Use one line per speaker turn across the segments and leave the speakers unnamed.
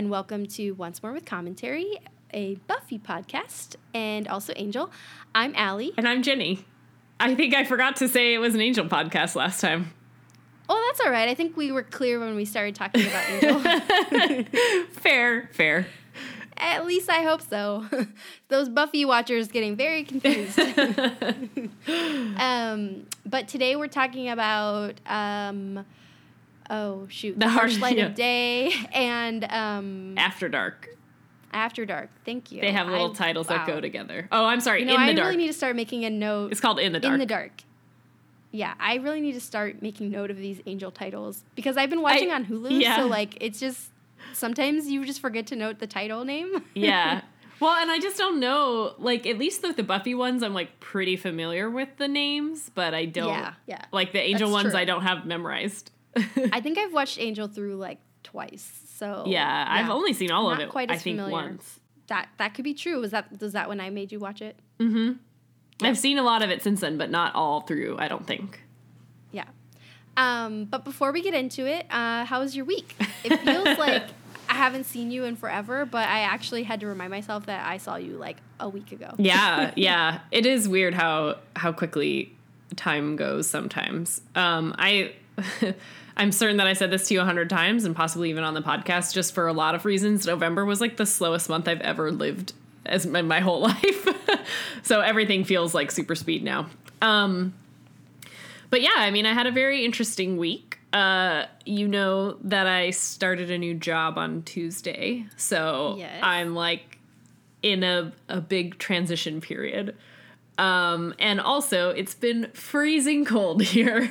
And welcome to Once More with Commentary, a Buffy podcast, and also Angel. I'm Allie.
And I'm Jenny. I think I forgot to say it was an Angel podcast last time.
Oh, that's all right. I think we were clear when we started talking about Angel.
fair, fair.
At least I hope so. Those Buffy watchers getting very confused. um, but today we're talking about um, oh shoot,
The
harsh light
yeah.
of day and um,
After dark.
after dark. Thank you.
They have little
I-
titles
wow.
that go together. Oh, I'm sorry.
You know,
in the
I
dark.
really need to start making a note.
it's called In the Dark.
In the dark. Yeah, I really need to start making note of these angel titles because I've been watching
I-
on Hulu.
yeah.
So like, it's just sometimes you just forget to note the title name.
yeah. Well, and I just don't know. Like, at least with the Buffy ones, I'm like pretty familiar with the names, but I don't.
Yeah, yeah.
Like the Angel
That's
ones,
true.
I don't have memorized.
I think I've watched Angel through like twice. So
yeah, I've only seen all
Not
of it.
quite
I
as
think
familiar.
once.
that that could be true. Was that was that when I made you watch it? Mm-hmm.
I've seen a lot of it since then, but not all through. I don't think.
Yeah. Um, but before we get into it, uh, how was your week? It feels like I haven't seen you in forever, but I actually had to remind myself that I saw you like a week ago.
yeah yeah it is weird how how quickly time goes sometimes um i i'm certain that i said this to you a hundred times and possibly even on the podcast just for a lot of reasons. November was like the slowest month i've ever lived as in my whole life. So everything feels like super speed now. Um but yeah i mean i had a very interesting week. Uh you know that i started a new job on tuesday. So
Yes.
i'm like in a, a big transition period. Um, and also, it's been freezing cold here.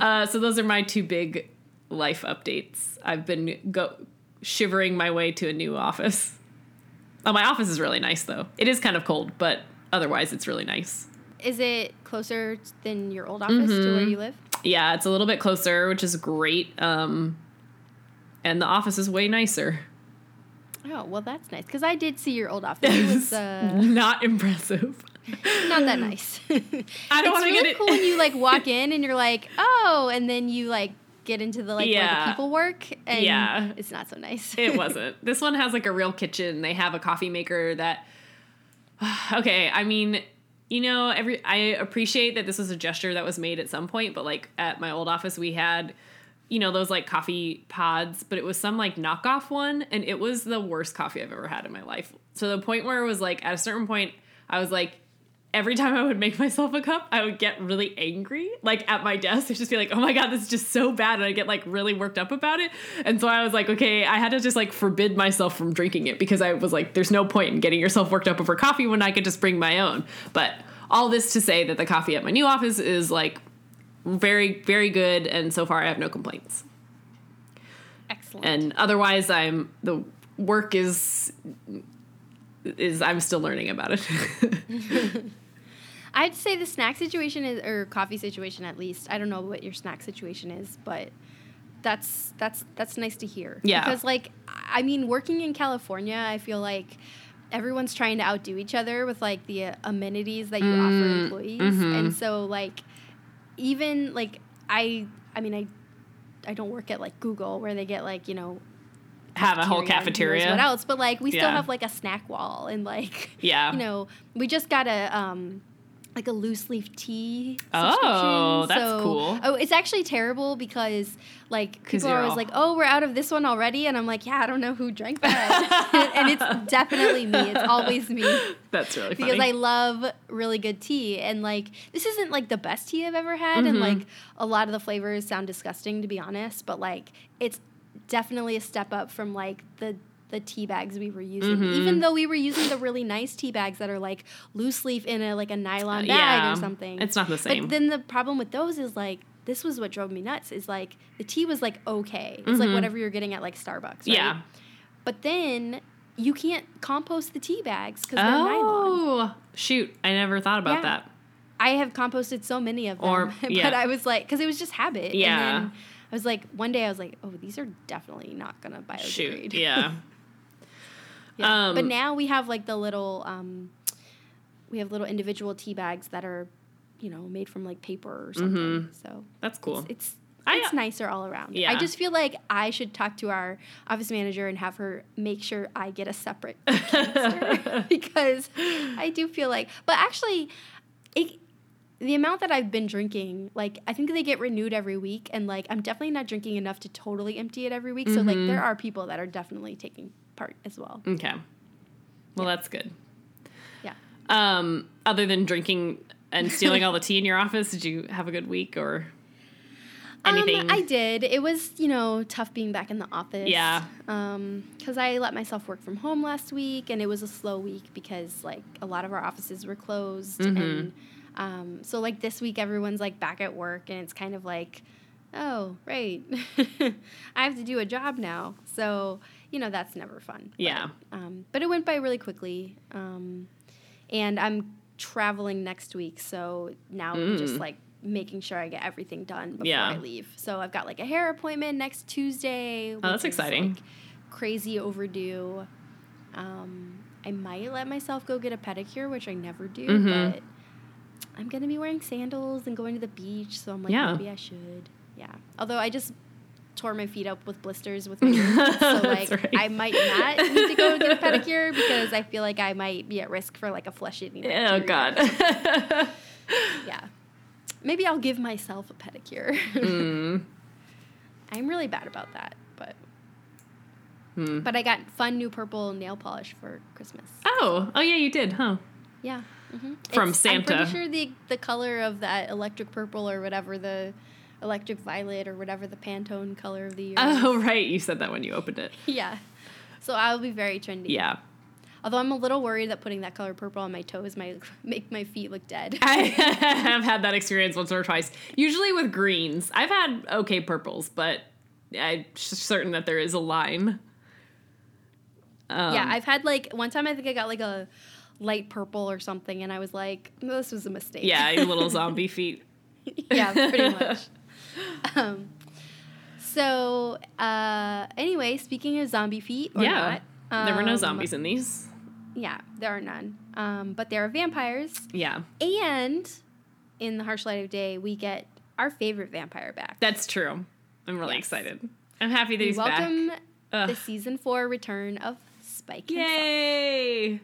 uh, so, those are my two big life updates. I've been go- shivering my way to a new office. Oh, my office is really nice, though. It is kind of cold, but otherwise, it's really nice.
Is it closer than your old office to where you live?
Yeah, it's a little bit closer, which is great. Um, and the office is way nicer.
Oh, well, that's nice because I did see your old office. It was uh,
Not impressive.
not that nice.
I don't
it's
want to
really
get it.
cool when you like walk in and you're like, oh, and then you like get into the like where the people work, and
Yeah.
it's not so nice.
it wasn't. This one has like a real kitchen. They have a coffee maker that Okay, I mean, you know, every I appreciate that this was a gesture that was made at some point, but like at my old office we had you know those like coffee pods, but it was some like knockoff one and it was the worst coffee I've ever had in my life. To the point where it was like at a certain point I was like every time I would make myself a cup, I would get really angry, like at my desk. I'd just be like, oh my God, this is just so bad. And I get like really worked up about it. And so I was like, okay, I had to just like forbid myself from drinking it because I was like, there's no point in getting yourself worked up over coffee when I could just bring my own. But all this to say that the coffee at my new office is like very, very good. And so far I have no complaints.
Excellent.
And otherwise, I'm the work is. Is I'm still learning about it.
I'd say the snack situation is, or coffee situation at least. I don't know what your snack situation is, but that's that's that's nice to hear.
Yeah.
Because like, I mean, working in California, I feel like everyone's trying to outdo each other with like the uh, amenities that you offer
Mm,
employees,
mhm.
and so like, even like I, I mean, I, I don't work at like Google where they get like you know
have a whole
and
cafeteria.
What else? But like, we still
Yeah.
have like a snack wall and like
Yeah.
you know, we just got a um like a loose leaf tea.
Oh, that's cool.
Oh, it's actually terrible because like people are always
all-
like, "Oh, we're out of this one already," and I'm like, "Yeah, I don't know who drank that," and it's definitely me. It's always me
That's really funny.
because I love really good tea, and like this isn't like the best tea I've ever had, and
Mhm.
like a lot of the flavors sound disgusting to be honest, but like it's definitely a step up from like the the tea bags we were using.
Mhm.
Even though we were using the really nice tea bags that are like loose leaf in a like a nylon bag
yeah,
or something.
It's not the same.
But then the problem with those is like this was what drove me nuts is like the tea was like okay. It's like
Mhm.
whatever you're getting at like Starbucks, right?
yeah.
But then you can't compost the tea bags because they're nylon.
Oh shoot! I never thought about
Yeah.
that.
I have composted so many of them,
Or- yeah. but.
I was like, because it was just habit.
Yeah.
I was like, one day I was like, oh, these are definitely not gonna biodegrade.
Shoot. Yeah.
Yeah. but
Um,
now we have like the little, um, we have little individual tea bags that are, you know, made from like paper or something. So
That's Mm-hmm. cool.
It's, it's
I-
nicer all around.
Yeah.
I just feel like I should talk to our office manager and have her make sure I get a separate because I do feel like. But actually, it, the amount that I've been drinking, like I think they get renewed every week, and like I'm definitely not drinking enough to totally empty it every week. So like
Mm-hmm.
there are people that are definitely taking part as well.
Okay. Well, that's good.
Yeah.
Um, other than drinking and stealing all the tea in your office, did you have a good week or anything?
Um, I did. It was, you know, tough being back in the office.
Yeah.
Um, because I let myself work from home last week, and it was a slow week because like a lot of our offices were closed,
Mm-hmm.
and um, so like this week everyone's like back at work, and it's kind of like, oh right, I have to do a job now. So you know that's never fun. But,
Yeah.
um, but it went by really quickly. Um, and I'm traveling next week, so now I'm just
Mm.
like making sure I get everything done before
Yeah.
I leave. So I've got like a hair appointment next Tuesday.
Oh, that's exciting.
like, crazy overdue. Um, I might let myself go get a pedicure, which I never do,
Mhm.
but I'm gonna be wearing sandals and going to the beach, so I'm like,
Yeah.
maybe I should. Yeah. Although I just tore my feet up with blisters with my roots, so like
right.
I might not need to go get a pedicure because I feel like I might be at risk for like a flesh eating.
oh God.
Yeah. Maybe I'll give myself a pedicure.
mm.
I'm really bad about that, but
Hmm.
but I got fun new purple nail polish for Christmas.
Oh, oh yeah, you did, huh?
Yeah. Hmm
From Santa.
I'm pretty sure the the color of that electric purple or whatever the electric violet or whatever the Pantone color of the year. is.
Oh right, you said that when you opened it.
Yeah. So I'll be very trendy.
Yeah.
Although I'm a little worried that putting that color purple on my toes might make my feet look dead.
I have had that experience once or twice. Usually with greens. I've had okay purples, but I'm certain that there is a line. Um,
yeah, I've had like one time I think I got like a light purple or something, and I was like, this was a mistake.
yeah, your little zombie feet.
yeah, pretty much. Um, so uh, anyway, speaking of zombie feet,
yeah,
not,
there were no
um,
zombies in these.
Yeah, there are none. Um, but there are vampires,
Yeah,
and in the harsh light of day, we get our favorite vampire back.
that's true. I'm really
Yes.
excited. I'm happy that
we
he's
welcome
back. Ugh.
the season four return of Spike. himself.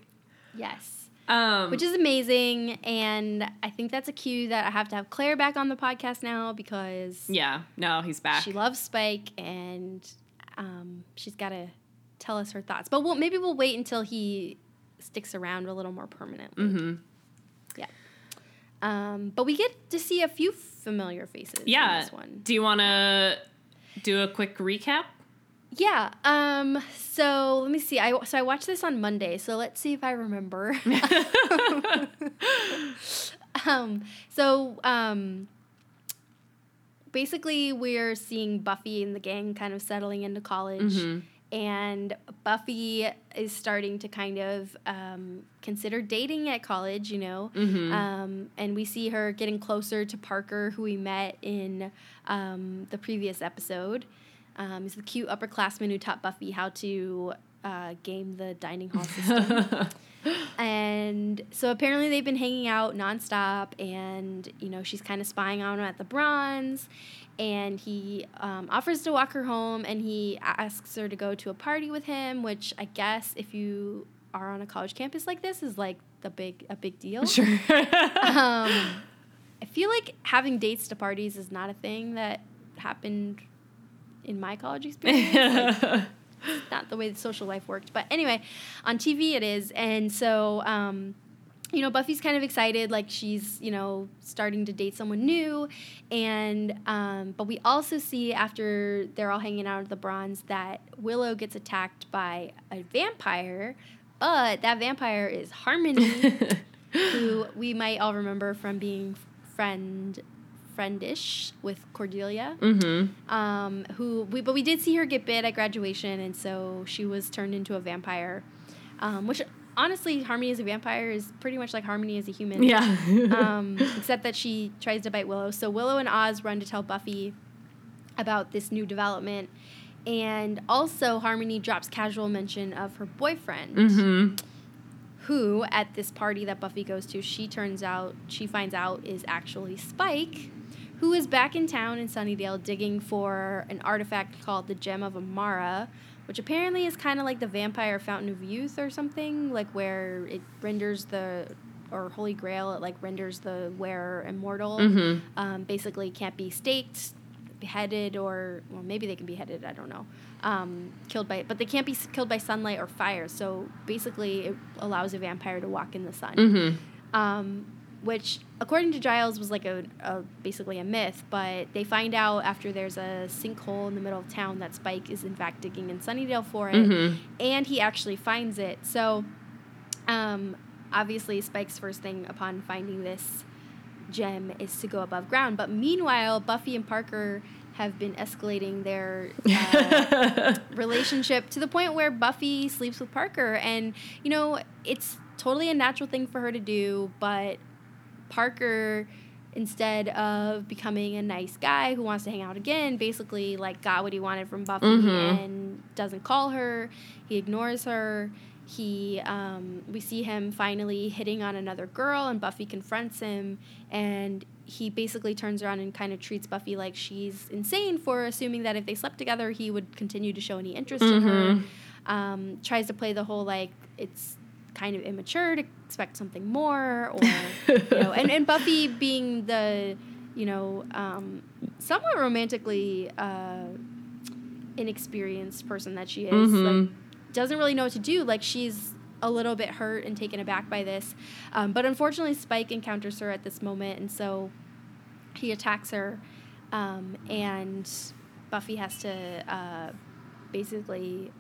Yes.
Um,
which is amazing. And I think that's a cue that I have to have Claire back on the podcast now because
yeah, no, he's back.
she loves Spike and um, she's got to tell us her thoughts. But we'll, maybe we'll wait until he sticks around a little more permanently.
hmm
Yeah. Um, but we get to see a few familiar faces in
Yeah.
this one.
Do you want to do a quick recap?
Yeah. Um, so let me see. I so I watched this on Monday. So let's see if I remember. um, so um, basically, we're seeing Buffy and the gang kind of settling into college,
Mhm.
and Buffy is starting to kind of um, consider dating at college. You know,
Mhm.
um, and we see her getting closer to Parker, who we met in um, the previous episode. Um, he's the cute upperclassman who taught Buffy how to uh, game the dining hall system. and so apparently they've been hanging out nonstop, and you know she's kind of spying on him at the Bronze. And he um, offers to walk her home, and he asks her to go to a party with him, which I guess if you are on a college campus like this is like the big a big deal.
Sure.
Um, I feel like having dates to parties is not a thing that happened in my college experience. Like, not the way the social life worked. But anyway, on TV it is. And so, um, you know, Buffy's kind of excited, like she's, you know, starting to date someone new. And, um, but we also see after they're all hanging out at the Bronze that Willow gets attacked by a vampire. But that vampire is Harmony, who we might all remember from being friend friendish with Cordelia
mm-hmm.
um, who we but we did see her get bit at graduation, and so she was turned into a vampire. Um, which honestly, Harmony as a vampire is pretty much like Harmony as a human.
Yeah.
um, except that she tries to bite Willow. So Willow and Oz run to tell Buffy about this new development, and also Harmony drops casual mention of her boyfriend
mm-hmm.
who at this party that Buffy goes to, she turns out she finds out is actually Spike, who is back in town in Sunnydale digging for an artifact called the Gem of Amara, which apparently is kind of like the vampire fountain of youth or something, like where it renders the or Holy Grail, it like renders the wearer immortal.
Mhm.
Um, basically, can't be staked, beheaded, or well, maybe they can be beheaded. I don't know. Um, killed by, but they can't be s- killed by sunlight or fire. So basically, it allows a vampire to walk in the sun
Mm-hmm.
um, which according to Giles was like a, a basically a myth, but they find out after there's a sinkhole in the middle of town that Spike is in fact digging in Sunnydale for it,
Mhm.
and he actually finds it. So, um, obviously, Spike's first thing upon finding this gem is to go above ground. But meanwhile, Buffy and Parker have been escalating their uh, relationship to the point where Buffy sleeps with Parker. And, you know, it's totally a natural thing for her to do, but Parker, instead of becoming a nice guy who wants to hang out again, basically, like, got what he wanted from Buffy
Mhm.
and doesn't call her. He ignores her. He, um, we see him finally hitting on another girl, and Buffy confronts him, and he basically turns around and kind of treats Buffy like she's insane for assuming that if they slept together, he would continue to show any interest in her. Um, tries to play the whole like it's kind of immature to expect something more, or you know, and, and Buffy being the you know um, somewhat romantically uh, inexperienced person that she is,
Mhm.
like doesn't really know what to do. Like she's a little bit hurt and taken aback by this, um, but unfortunately, Spike encounters her at this moment, and so he attacks her, um, and Buffy has to uh, basically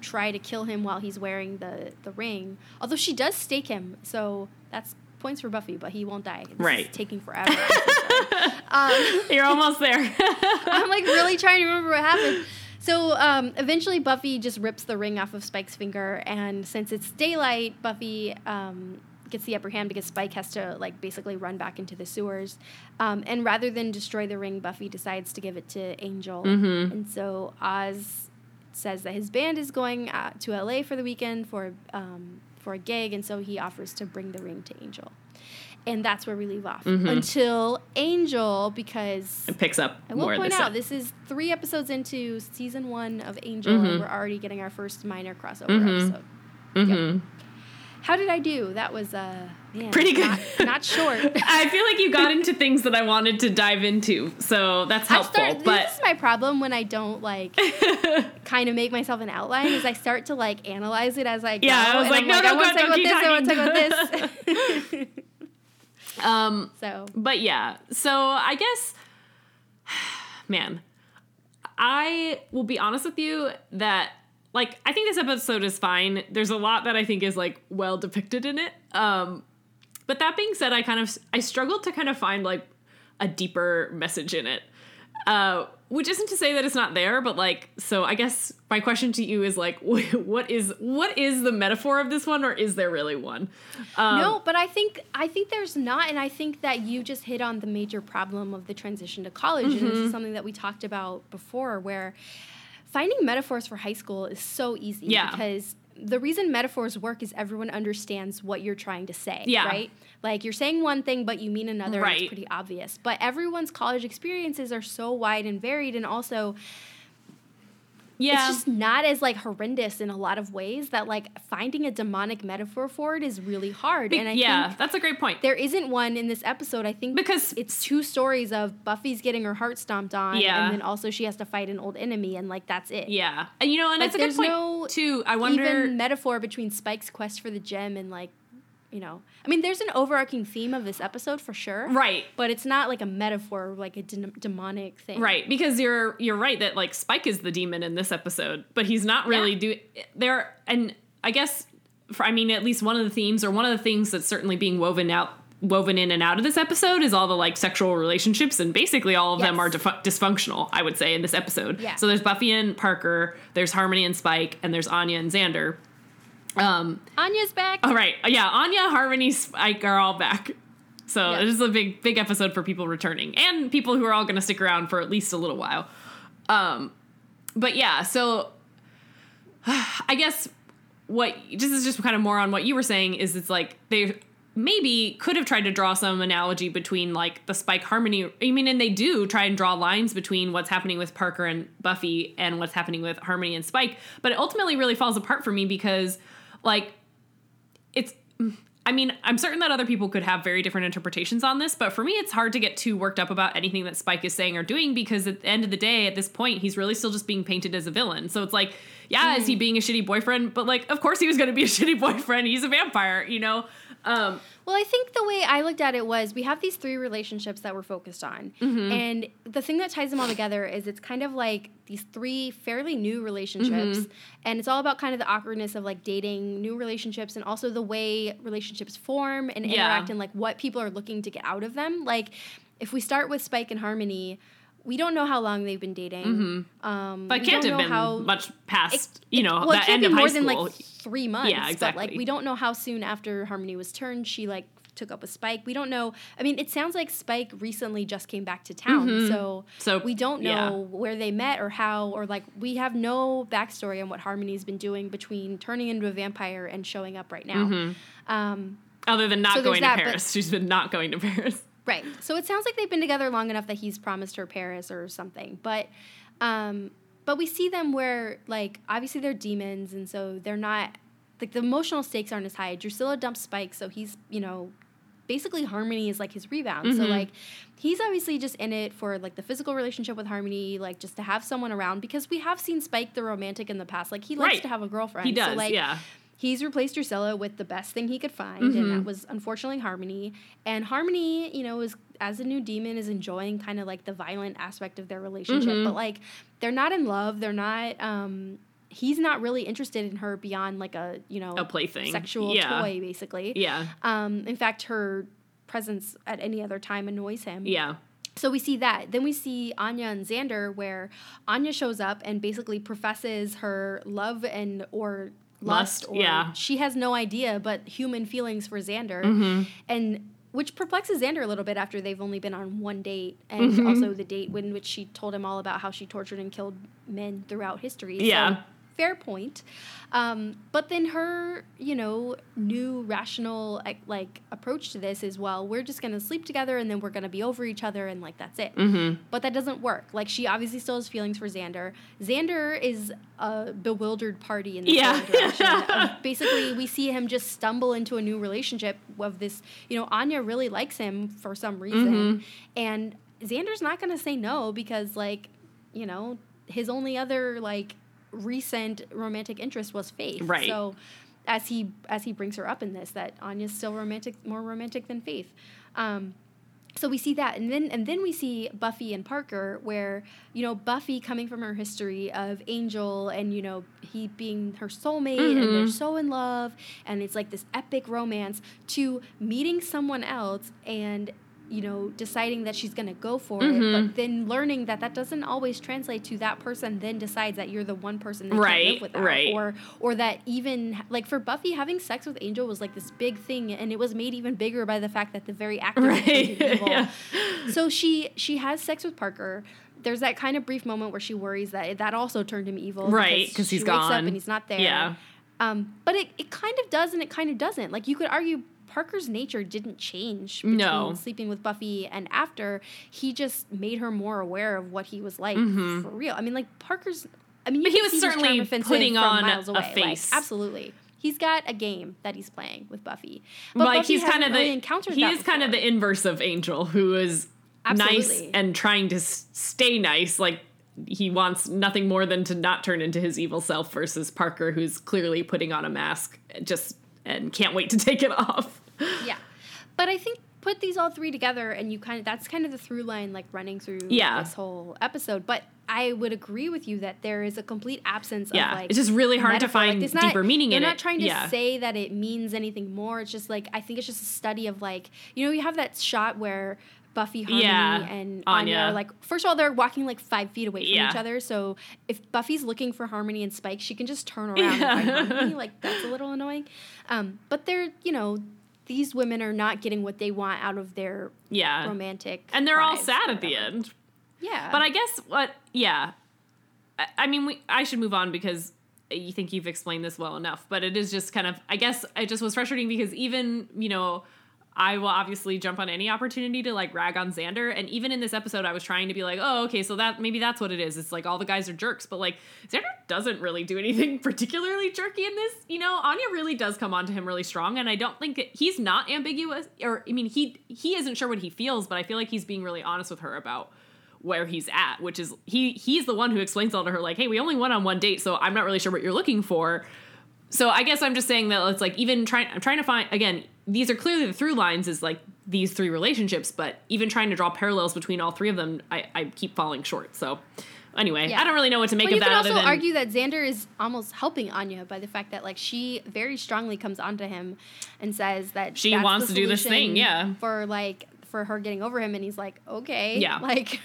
try to kill him while he's wearing the the ring. Although she does stake him, so that's points for Buffy, but he won't die. This
Right.
taking forever. I'm so sorry. um,
You're almost there.
I'm like really trying to remember what happened. So um, eventually, Buffy just rips the ring off of Spike's finger, and since it's daylight, Buffy um, gets the upper hand because Spike has to like basically run back into the sewers. Um, and rather than destroy the ring, Buffy decides to give it to Angel.
Mhm.
And so Oz says that his band is going uh, to LA for the weekend for um, for a gig, and so he offers to bring the ring to Angel. And that's where we leave off
Mhm.
until Angel, because
it picks up
I will point
this
out this is three episodes into season one of Angel,
Mhm.
and we're already getting our first minor crossover
Mhm.
episode.
Mhm.
How did I do? That was uh, man,
Pretty good.
Not, not short.
I feel like you got into things that I wanted to dive into, so that's
I
helpful.
start.
but
this is my problem when I don't like kind of make myself an outline. Is I start to like analyze it as I go.
Yeah, I was like,
I'm
no,
I
no,
want to
go,
talk about this. I want to talk
talking.
about this.
um,
so
but yeah, so I guess, man, I will be honest with you that like I think this episode is fine. There's a lot that I think is like well depicted in it. Um, but that being said, I kind of I struggled to kind of find like a deeper message in it. Uh, which isn't to say that it's not there, but like, so I guess my question to you is like, what is what is the metaphor of this one, or is there really one? Um,
no, but I think I think there's not, and I think that you just hit on the major problem of the transition to college, and this
Mm-hmm.
is something that we talked about before, where finding metaphors for high school is so easy
Yeah.
because the reason metaphors work is everyone understands what you're trying to say,
Yeah.
right? Like you're saying one thing, but you mean another. and
Right.
It's pretty obvious. But everyone's college experiences are so wide and varied, and also
yeah,
it's just not as like horrendous in a lot of ways that like finding a demonic metaphor for it is really hard.
Be-
and I
yeah, that's a great point.
there isn't one in this episode. I think
Because-
it's two stories of Buffy's getting her heart stomped on,
Yeah.
and then also she has to fight an old enemy, and like that's it.
Yeah, and you know, and
Like,
it's a good
there's
point
no
too. I wonder.
Even metaphor between Spike's quest for the gem and like, you know, I mean, there's an overarching theme of this episode for sure,
right,
But it's not like a metaphor, like a de- demonic thing,
right, because you're you're right that like Spike is the demon in this episode, but he's not really
Yeah.
doing there. And I guess, for, I mean, at least one of the themes or one of the things that's certainly being woven out. Woven in and out of this episode is all the like sexual relationships, and basically all of them are dif- dysfunctional. I would say in this episode.
Yeah.
So there's Buffy and Parker, there's Harmony and Spike, and there's Anya and Xander. Um,
Anya's back.
All right. Yeah, Anya, Harmony, Spike are all back. So
Yeah.
this is a big, big episode for people returning and people who are all going to stick around for at least a little while. Um, but yeah, so I guess what this is just kind of more on what you were saying is it's like they maybe could have tried to draw some analogy between like the Spike Harmony. I mean, and they do try and draw lines between what's happening with Parker and Buffy and what's happening with Harmony and Spike, but it ultimately really falls apart for me because like it's I mean, I'm certain that other people could have very different interpretations on this, but for me, it's hard to get too worked up about anything that Spike is saying or doing because at the end of the day, at this point, he's really still just being painted as a villain. So it's like, yeah, mm. is he being a shitty boyfriend? But like, of course he was going to be a shitty boyfriend. He's a vampire, you know? Um,
well, I think the way I looked at it was we have these three relationships that we're focused on. Mm-hmm. And the thing that ties them all together is it's kind of like these three fairly new relationships. Mm-hmm. And it's all about kind of the awkwardness of like dating new relationships and also the way relationships form and yeah. interact and like what people are looking to get out of them. Like, if we start with Spike and Harmony, we don't know how long they've been dating.
Mm-hmm. Um, but can't have been how, much past, it, you know, well, the end of
more
high
than like three months. Yeah, exactly. But like we don't know how soon after Harmony was turned she like took up with Spike. We don't know. I mean, it sounds like Spike recently just came back to town, mm-hmm. so so we don't know yeah. where they met or how or like we have no backstory on what Harmony's been doing between turning into a vampire and showing up right now. Mm-hmm. Um,
Other than not so going to that, Paris, she's been not going to Paris.
Right. So it sounds like they've been together long enough that he's promised her Paris or something. But um but we see them where like obviously they're demons and so they're not like the emotional stakes aren't as high. Drusilla dumps Spike, so he's, you know, basically Harmony is like his rebound. Mm-hmm. So like he's obviously just in it for like the physical relationship with Harmony, like just to have someone around because we have seen Spike the romantic in the past. Like he likes right. to have a girlfriend.
He does,
so, like,
yeah
he's replaced Drusilla with the best thing he could find, mm-hmm. and that mm-hmm. was unfortunately Harmony. And Harmony, you know, is as a new demon is enjoying kind of like the violent aspect of their relationship, mm-hmm. but like they're not in love. They're not. um He's not really interested in her beyond like a you know
a plaything,
sexual yeah. toy, basically.
Yeah.
Um. In fact, her presence at any other time annoys him.
Yeah.
So we see that. Then we see Anya and Xander, where Anya shows up and basically professes her love and or lust, lust or
yeah.
she has no idea but human feelings for Xander. Mm-hmm. And which perplexes Xander a little bit after they've only been on one date, and mm-hmm. also the date in which she told him all about how she tortured and killed men throughout history.
Yeah. So,
fair point. Um, but then her, you know, new rational like approach to this is well, we're just gonna sleep together and then we're gonna be over each other and like that's it. Mm-hmm. But that doesn't work. Like she obviously still has feelings for Xander. Xander is a bewildered party in this yeah. direction. basically, we see him just stumble into a new relationship of this. You know, Anya really likes him for some reason, mm-hmm. and Xander's not gonna say no because like, you know, his only other like recent romantic interest was Faith.
Right.
So as he as he brings her up in this, that Anya's still romantic, more romantic than Faith. Um, so we see that and then and then we see Buffy and Parker where you know Buffy coming from her history of Angel and you know he being her soulmate mm-hmm. and they're so in love and it's like this epic romance to meeting someone else and you know, deciding that she's going to go for mm-hmm. it, but then learning that that doesn't always translate to that person then decides that you're the one person that
right,
can't live without,
right.
or or that even like for Buffy having sex with Angel was like this big thing, and it was made even bigger by the fact that the very actor right. evil. yeah. So she she has sex with Parker. There's that kind of brief moment where she worries that that also turned him evil,
right? Because he's gone
and he's not there.
Yeah.
Um, but it, it kind of does and it kind of doesn't. Like you could argue Parker's nature didn't change between
no.
sleeping with Buffy and after. He just made her more aware of what he was like mm-hmm. for real. I mean, like Parker's. I mean,
he was certainly putting on a face.
Like, absolutely. He's got a game that he's playing with Buffy.
But like Buffy he's kind of really the he is kind of the inverse of Angel, who is Absolutely. nice and trying to stay nice. Like he wants nothing more than to not turn into his evil self versus Parker, who's clearly putting on a mask just and can't wait to take it off.
Yeah. But I think put these all three together and you kind of that's kind of the through line like running through
yeah.
this whole episode. But I would agree with you that there is a complete absence
yeah.
of like
it's just really hard metaphor. to find like, not, deeper meaning in
it.
They're
not trying to
yeah.
say that it means anything more. It's just like I think it's just a study of like you know you have that shot where Buffy, Harmony,
yeah,
and Anya. Anya. like first of all they're walking like five feet away from
yeah.
each other. So if Buffy's looking for Harmony and Spike, she can just turn around yeah. and find Harmony. Like that's a little annoying. Um, but they're you know these women are not getting what they want out of their
yeah
romantic
and they're all sad at the end.
Yeah,
but I guess what yeah, I, I mean we I should move on because you think you've explained this well enough. But it is just kind of I guess it just was frustrating because even you know I will obviously jump on any opportunity to like rag on Xander. And even in this episode, I was trying to be like, oh, okay, so that maybe that's what it is. It's like all the guys are jerks, but like Xander doesn't really do anything particularly jerky in this. You know, Anya really does come onto him really strong, and I don't think he's not ambiguous. Or I mean, he he isn't sure what he feels, but I feel like he's being really honest with her about where he's at, which is he he's the one who explains all to her like, hey, we only went on one date, so I'm not really sure what you're looking for. So I guess I'm just saying that it's like even trying I'm trying to find again, these are clearly the through lines is like these three relationships, but even trying to draw parallels between all three of them, I, I keep falling short. So anyway,
Yeah.
I don't really know what to make of
you
that
could also
than
argue that Xander is almost helping Anya by the fact that like she very strongly comes onto him and says that
She wants to do this thing, yeah.
for like for her getting over him, and he's like, okay,
Yeah.
like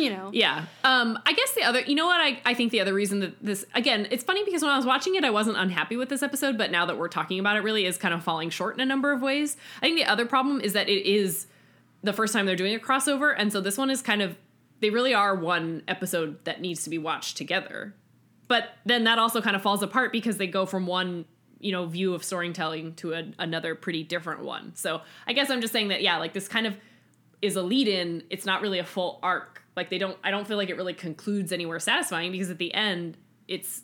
you know,
Yeah. Um, I guess the other, you know what? I, I think the other reason that this, again, it's funny because when I was watching it, I wasn't unhappy with this episode, but now that we're talking about it, really is kind of falling short in a number of ways. I think the other problem is that it is the first time they're doing a crossover. And so this one is kind of, they really are one episode that needs to be watched together. But then that also kind of falls apart because they go from one you know view of storytelling to a, another pretty different one so i guess i'm just saying that yeah like this kind of is a lead in it's not really a full arc like they don't i don't feel like it really concludes anywhere satisfying because at the end it's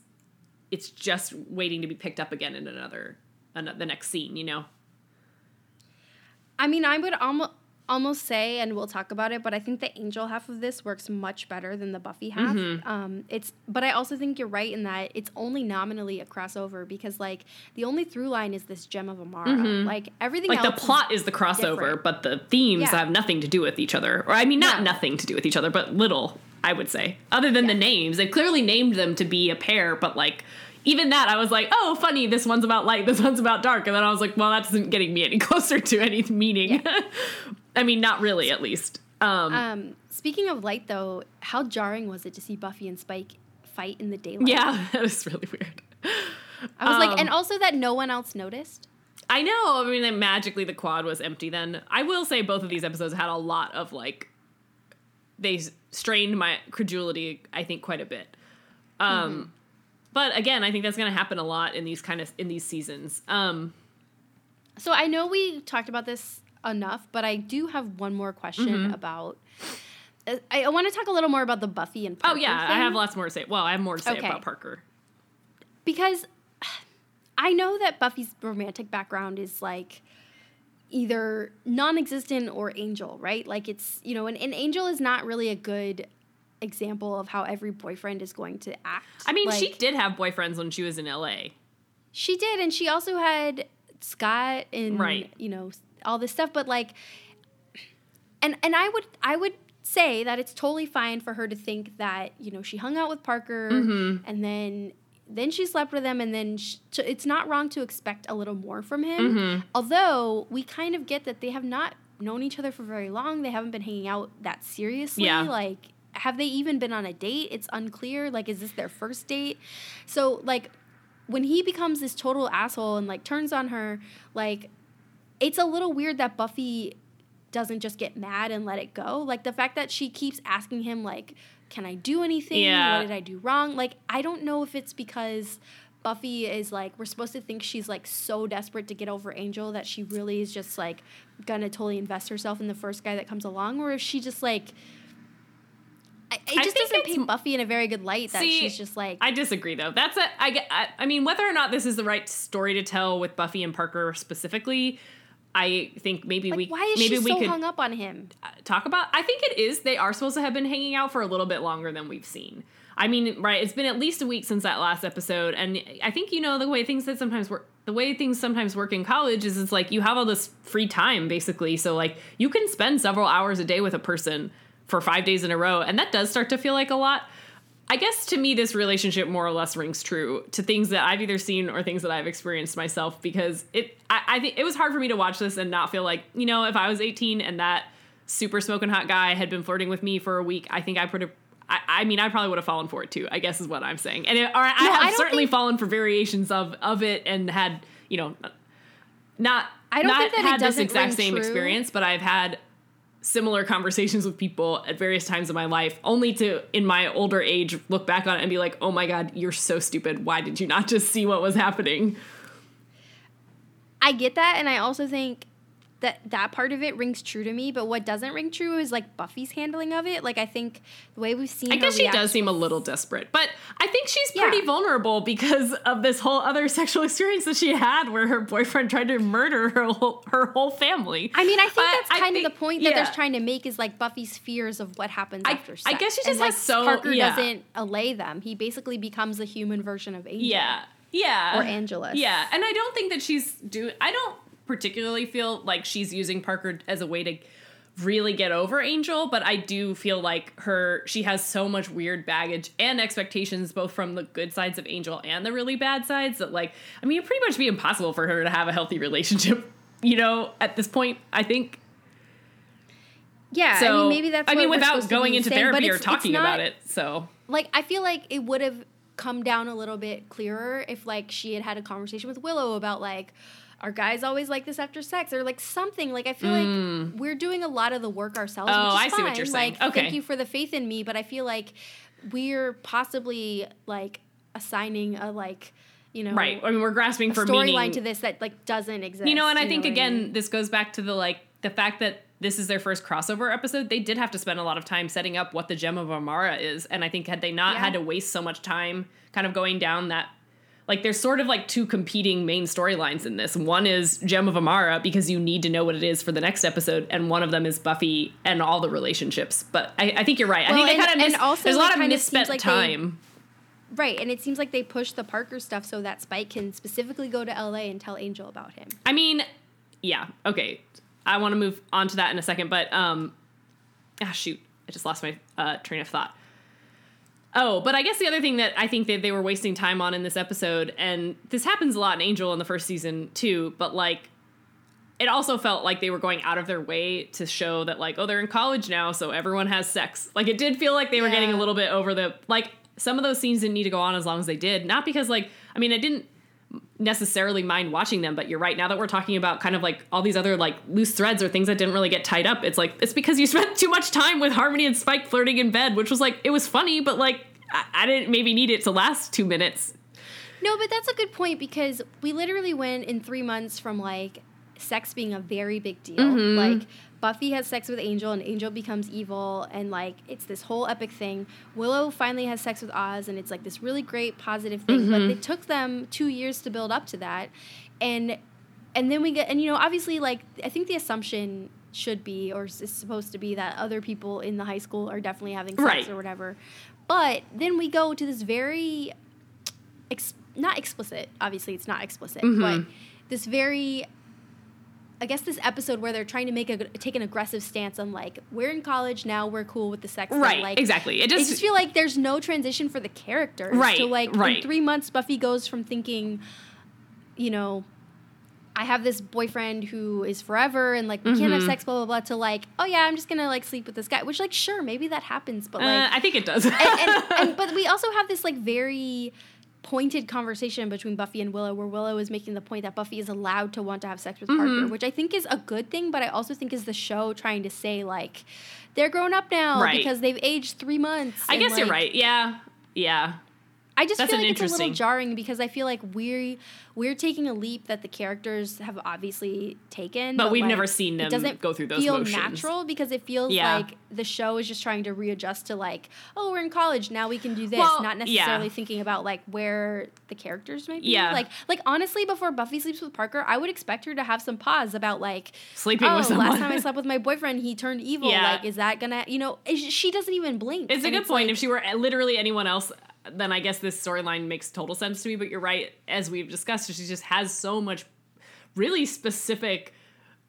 it's just waiting to be picked up again in another, the next scene you know?
I mean, I would almost almost say, and we'll talk about it, but I think the Angel half of this works much better than the Buffy half.
Mm-hmm.
Um, it's, but I also think you're right in that it's only nominally a crossover because like the only through line is this gem of Amara. Like everything
Mm-hmm. like the plot is the crossover
different.
but the themes
Yeah.
have nothing to do with each other or i mean not
No.
nothing to do with each other but little i would say other than the names they clearly named them to be a pair but like even that i was like oh funny this one's about light this one's about dark and then i was like well that isn't getting me any closer to any meaning i mean not really at least um,
Um, speaking of light, though, how jarring was it to see Buffy and Spike fight in the daylight?
yeah that was really weird
I was like,
um,
and also that no one else noticed.
I know. I mean, magically the quad was empty. Then I will say both of these episodes had a lot of like they strained my credulity. I think quite a bit. Um, but again, I think that's going to happen a lot in these kind of in these seasons. Um,
So I know we talked about this enough, but I do have one more question
Mm-hmm.
about. uh, I, I want to talk a little more about the Buffy and
oh
Parker
yeah, I have lots more to say. Well, I have more to say
Okay.
about Parker.
because I know that Buffy's romantic background is like either non-existent or Angel, right? Like it's you know, an, an Angel is not really a good example of how every boyfriend is going to act.
I mean, she did have boyfriends when she was in L.A.
She did, and she also had Scott and
Right.
you know all this stuff. But like, and and I would I would say that it's totally fine for her to think that you know she hung out with Parker
Mm-hmm.
and then then she slept with him and then sh t it's not wrong to expect a little more from him.
Mm-hmm.
Although we kind of get that they have not known each other for very long. They haven't been hanging out that seriously.
Yeah.
Like. Have they even been on a date? It's unclear. Like, is this their first date? So, like, when he becomes this total asshole and like turns on her, like it's a little weird that Buffy doesn't just get mad and let it go. Like the fact that she keeps asking him like, "Can I do anything?
Yeah.
What did I do wrong?" Like I don't know if it's because Buffy is like we're supposed to think she's like so desperate to get over Angel that she really is just like gonna totally invest herself in the first guy that comes along, or if she just like. I, it just
think
doesn't paint Buffy in a very good light that
See,
she's just like
I disagree though. That's a I get. I, I mean, whether or not this is the right story to tell with Buffy and Parker specifically, I think maybe
like
we
why is
maybe
she
we
so
could
hung up on him?
Uh, talk about. I think it is. They are supposed to have been hanging out for a little bit longer than we've seen. I mean, right? It's been at least a week since that last episode, and I think you know the way things that sometimes work. The way things sometimes work in college is it's like you have all this free time basically, so like you can spend several hours a day with a person for five days in a row, and that does start to feel like a lot. I guess to me, this relationship more or less rings true to things that I've either seen or things that I've experienced myself because it, I, I think it was hard for me to watch this and not feel like, you know, if I was 18 and that super smoking hot guy had been flirting with me for a week, I think I would have, I, I mean, I probably would have fallen for it too, I guess is what I'm saying. And it, or I
I
have
don't
certainly
think-
fallen for variations of, of it and had, you know, not,
I don't
not
think that it
had this exact same
true.
experience, but I've had similar conversations with people at various times in my life, only to, in my older age, look back on it and be like, oh my God, you're so stupid. Why did you not just see what was happening?
I get that, and I also think that that part of it rings true to me, but what doesn't ring true is like Buffy's handling of it. Like I think the way we've seen
it.
I
guess she does seem a little desperate, but I think she's pretty
Yeah.
vulnerable because of this whole other sexual experience that she had, where her boyfriend tried to murder her whole her whole family.
I mean, I think that's
I
kind
think-
of the point that they're trying to make is like Buffy's fears of what happens
I-
after
I guess she
and,
just
like,
has so-
Parker
yeah.
doesn't allay them. He basically becomes a human version of Angel.
Yeah. Yeah.
Or Angelus.
Yeah. And I don't think that she's do I don't particularly feel like she's using Parker as a way to really get over Angel, but I do feel like her she has so much weird baggage and expectations both from the good sides of Angel and the really bad sides that like I mean it'd pretty much be impossible for her to have a healthy relationship, you know, at this point, I think.
Yeah,
So
I mean, maybe that's.
I mean without going into
saying,
therapy or talking
not-
about it. So
Like, I feel like it would have come down a little bit clearer if, like, she had had a conversation with Willow about like. Are guys always like this after sex, or like something? Like I feel like we're doing a lot of the work ourselves.
Mm. Oh,
which is
I see what
fine.
you're saying.
Like,
Okay.
thank you for the faith in me, but I feel like we're possibly like assigning a like, you know,
Right. I mean we're grasping for
storyline to this that like doesn't exist.
You know, and I think again,
mean?
this goes back to the like the fact that this is their first crossover episode. They did have to spend a lot of time setting up what the gem of Amara is, and I think had they not
Yeah.
had to waste so much time kind of going down that like there's sort of like two competing main storylines in this. One is Gem of Amara because you need to know what it is for the next episode, and one of them is Buffy and all the relationships. But I, I think you're right. I
Well,
think they kind of
and also
there's a lot of
kind of seems
misspent
like they-
time.
right, and it seems like they push the Parker stuff so that Spike can specifically go to LA and tell Angel about him.
I mean, yeah, okay. I want to move on to that in a second, but um, ah, shoot, I just lost my uh, train of thought. Oh, but I guess the other thing that I think that they were wasting time on in this episode, and this happens a lot in Angel in the first season too, but like, it also felt like they were going out of their way to show that like, oh, they're in college now, so everyone has sex. Like, it did feel like they were getting a little bit over the like. Some of those scenes didn't need to go on as long as they did, not because like, I mean, I didn't necessarily mind watching them but you're right now that we're talking about kind of like all these other like loose threads or things that didn't really get tied up it's like it's because you spent too much time with harmony and spike flirting in bed which was like it was funny but like i, I didn't maybe need it to last two minutes
No, but that's a good point because we literally went in three months from like sex being a very big deal.
Mm-hmm.
Like Buffy has sex with Angel and Angel becomes evil and like it's this whole epic thing. Willow finally has sex with Oz and it's like this really great positive thing. But
Mm-hmm.
it took them two years to build up to that. And and then we get and you know, obviously like I think the assumption should be or is supposed to be that other people in the high school are definitely having sex
Right.
or whatever. But then we go to this very ex- not explicit. Obviously, it's not explicit,
Mm-hmm.
but this very. I guess this episode where they're trying to make a take an aggressive stance on like we're in college now we're cool with the sex thing.
right
like
exactly it
I
just,
just feel like there's no transition for the characters.
Right,
To like
right.
in three months, Buffy goes from thinking, you know, I have this boyfriend who is forever and like we can't have
Mhm.
sex, blah blah blah. To like, oh yeah, I'm just gonna like sleep with this guy. Which like sure maybe that happens, but like
uh, i think it does
and, and, and but we also have this like very pointed conversation between Buffy and Willow where Willow is making the point that Buffy is allowed to want to have sex with
Mm-hmm.
Parker, which I think is a good thing, but I also think is the show trying to say like they're grown up now
Right.
because they've aged three months.
i guess you're right yeah yeah
I just
That's
feel like it's a little jarring because I feel like we're we're taking a leap that the characters have obviously taken,
But we've
like,
never seen them
it doesn't
go through those
feel
motions.
natural because it feels
Yeah.
like the show is just trying to readjust to like, oh, we're in college now, we can do this,
Well,
not
yeah.
necessarily thinking about like where the characters might be.
Yeah.
like like honestly, before Buffy sleeps with Parker, I would expect her to have some pause about like,
Sleeping
oh,
with someone.
last time I slept with my boyfriend, he turned evil.
Yeah.
Like, is that gonna, you know? She doesn't even blink.
It's a good point.
like-
if she were eh, literally anyone else, then I guess this storyline makes total sense to me. But you're right, as we've discussed, she just has so much really specific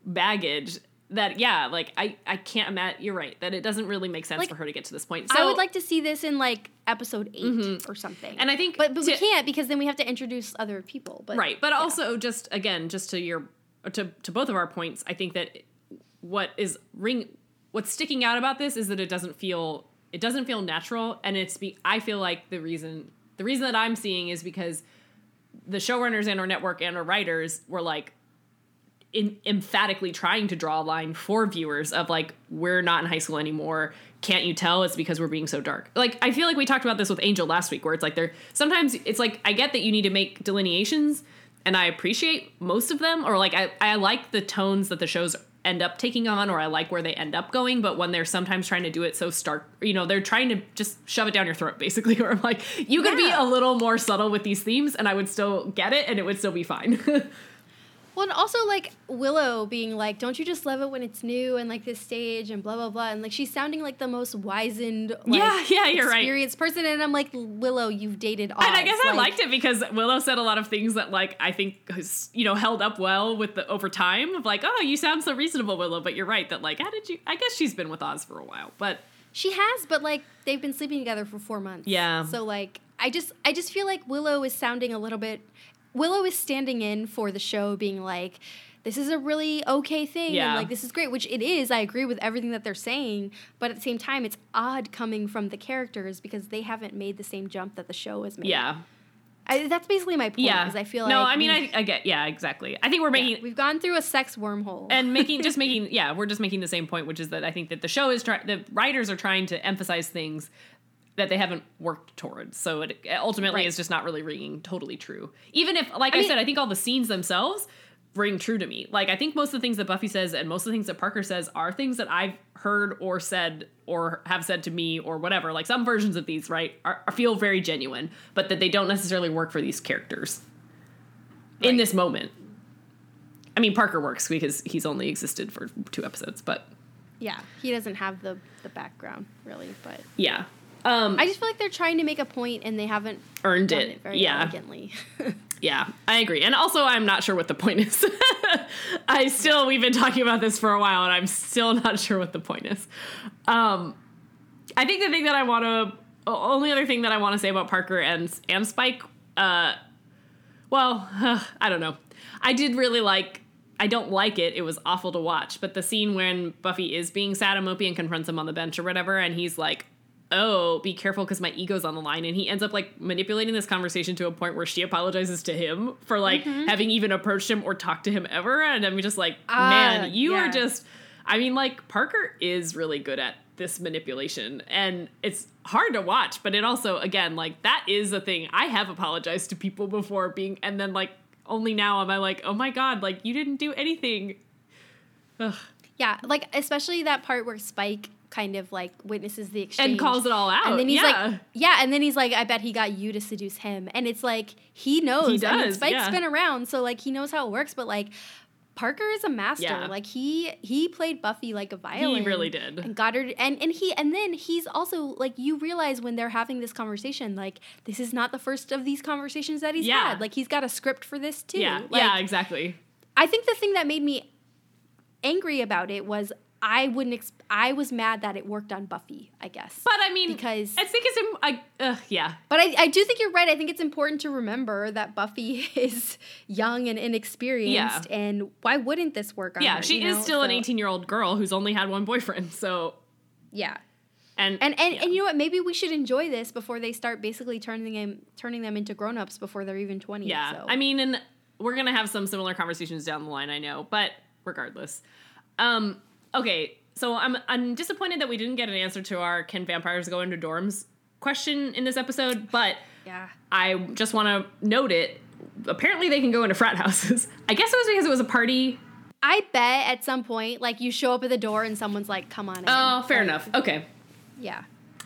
baggage that yeah, like I I can't imagine. You're right that it doesn't really make sense
Like,
for her to get to this point.
I
So- Mm-hmm.
would like to see this in like episode 8 or something.
and I think
but but we can't because then we have to introduce other people. But
right but also just again just to your to to both of our points i think that what is ring what's sticking out about this is that it doesn't feel it doesn't feel natural and it's be i feel like the reason the reason that i'm seeing is because the showrunners and our network and our writers were like in, emphatically trying to draw a line for viewers of like we're not in high school anymore. Can't you tell? It's because we're being so dark. Like i feel like we talked about this with angel last week where it's like there sometimes it's like i get that you need to make delineations and I appreciate most of them, or like I, I like the tones that the shows end up taking on, or I like where they end up going. But when they're sometimes trying to do it so stark, you know, they're trying to just shove it down your throat, basically. Or I'm like, you could be a little more subtle with these themes, and I would still get it, and it would still be fine.
Well, and also like Willow being like, "Don't you just love it when it's new and like this stage and blah blah blah," and like she's sounding like the most wizened, like,
Yeah, yeah, you're right.
experienced person, and I'm like, Willow, you've dated Oz.
And I guess I liked it because Willow said a lot of things that like I think has, you know held up well with the over time of like oh you sound so reasonable Willow but you're right that like how did you I guess she's been with Oz for a while but
She has, but like they've been sleeping together for four months.
Yeah.
So like, I just I just feel like Willow is sounding a little bit. Willow is standing in for the show, being like. This is a really okay thing,
Yeah.
and like this is great, which it is. I agree with everything that they're saying, but at the same time, it's odd coming from the characters because they haven't made the same jump that the show has made.
yeah
I, that's basically my point.
yeah
Is I feel
no
like
I mean I, I get yeah exactly I think we're
yeah,
making
we've gone through a sex wormhole.
and making just making yeah we're just making the same point which is that I think that the show is trying the writers are trying to emphasize things that they haven't worked towards. So it ultimately
Right.
is just not really ringing totally true. Even if like I,
I mean-
said I think all the scenes themselves ring true to me. Like I think most of the things that Buffy says and most of the things that Parker says are things that I've heard or said or have said to me or whatever. Like some versions of these right are, are feel very genuine but that they don't necessarily work for these characters in this moment. I mean, Parker works because he's only existed for two episodes, but
yeah, he doesn't have the the background really, but
yeah, um,
I just feel like they're trying to make a point and they haven't
earned it.
it, very
yeah,
elegantly.
yeah, I agree. And also, I'm not sure what the point is. I still, we've been talking about this for a while, and I'm still not sure what the point is. Um, I think the thing that I want to, only other thing that I want to say about Parker and and Spike, uh, well, I don't know. I did really like. I don't like it. It was awful to watch. But the scene when Buffy is being sad and mopey and confronts him on the bench or whatever, and he's like, "Oh, be careful because my ego's on the line," and he ends up like manipulating this conversation to a point where she apologizes to him for like having even approached him or talked to him ever, and I'm just like,
Ah,
man, you are just. I mean, like Parker is really good at this manipulation, and it's hard to watch. But it also, again, like that is a thing. I have apologized to people before being, and then like only now am I like, oh my god, like you didn't do anything. Ugh.
yeah, like especially that part where Spike kind of like witnesses the exchange
And calls it all out.
And then he's
yeah.
like, yeah, and then he's like, I bet he got you to seduce him. And it's like, he knows.
He
I mean,
does,
Spike's
yeah.
been around, so like he knows how it works, but like Parker is a master.
Yeah.
Like he he played Buffy like a violin.
He really did.
And got her and, and he and then he's also like you realize when they're having this conversation, like this is not the first of these conversations that he's
Yeah.
had. Like he's got a script for this too.
yeah,
Like,
yeah, exactly.
I think the thing that made me angry about it was I wouldn't. Ex- I was mad that it worked on Buffy. I guess,
But I mean,
because
I think it's, im- I, uh, yeah,
but I, I do think you're right. I think it's important to remember that Buffy is young and inexperienced, yeah. and why wouldn't this work on
yeah.
her?
She is
know?
still an 18 year old girl who's only had one boyfriend. So,
Yeah,
and
and and,
yeah.
and you know what? Maybe we should enjoy this before they start basically turning them turning them into grown ups before they're even twenty.
Yeah.
so.
I mean, and we're going to have some similar conversations down the line, I know, but regardless. Um, okay. So I'm, I'm disappointed that we didn't get an answer to our can vampires go into dorms question in this episode, but
yeah.
I just want to note it. Apparently, they can go into frat houses. I guess it was because it was a party.
I bet at some point, like you show up at the door and someone's like, "Come on in."
Oh, fair
Like,
enough. Okay.
Yeah,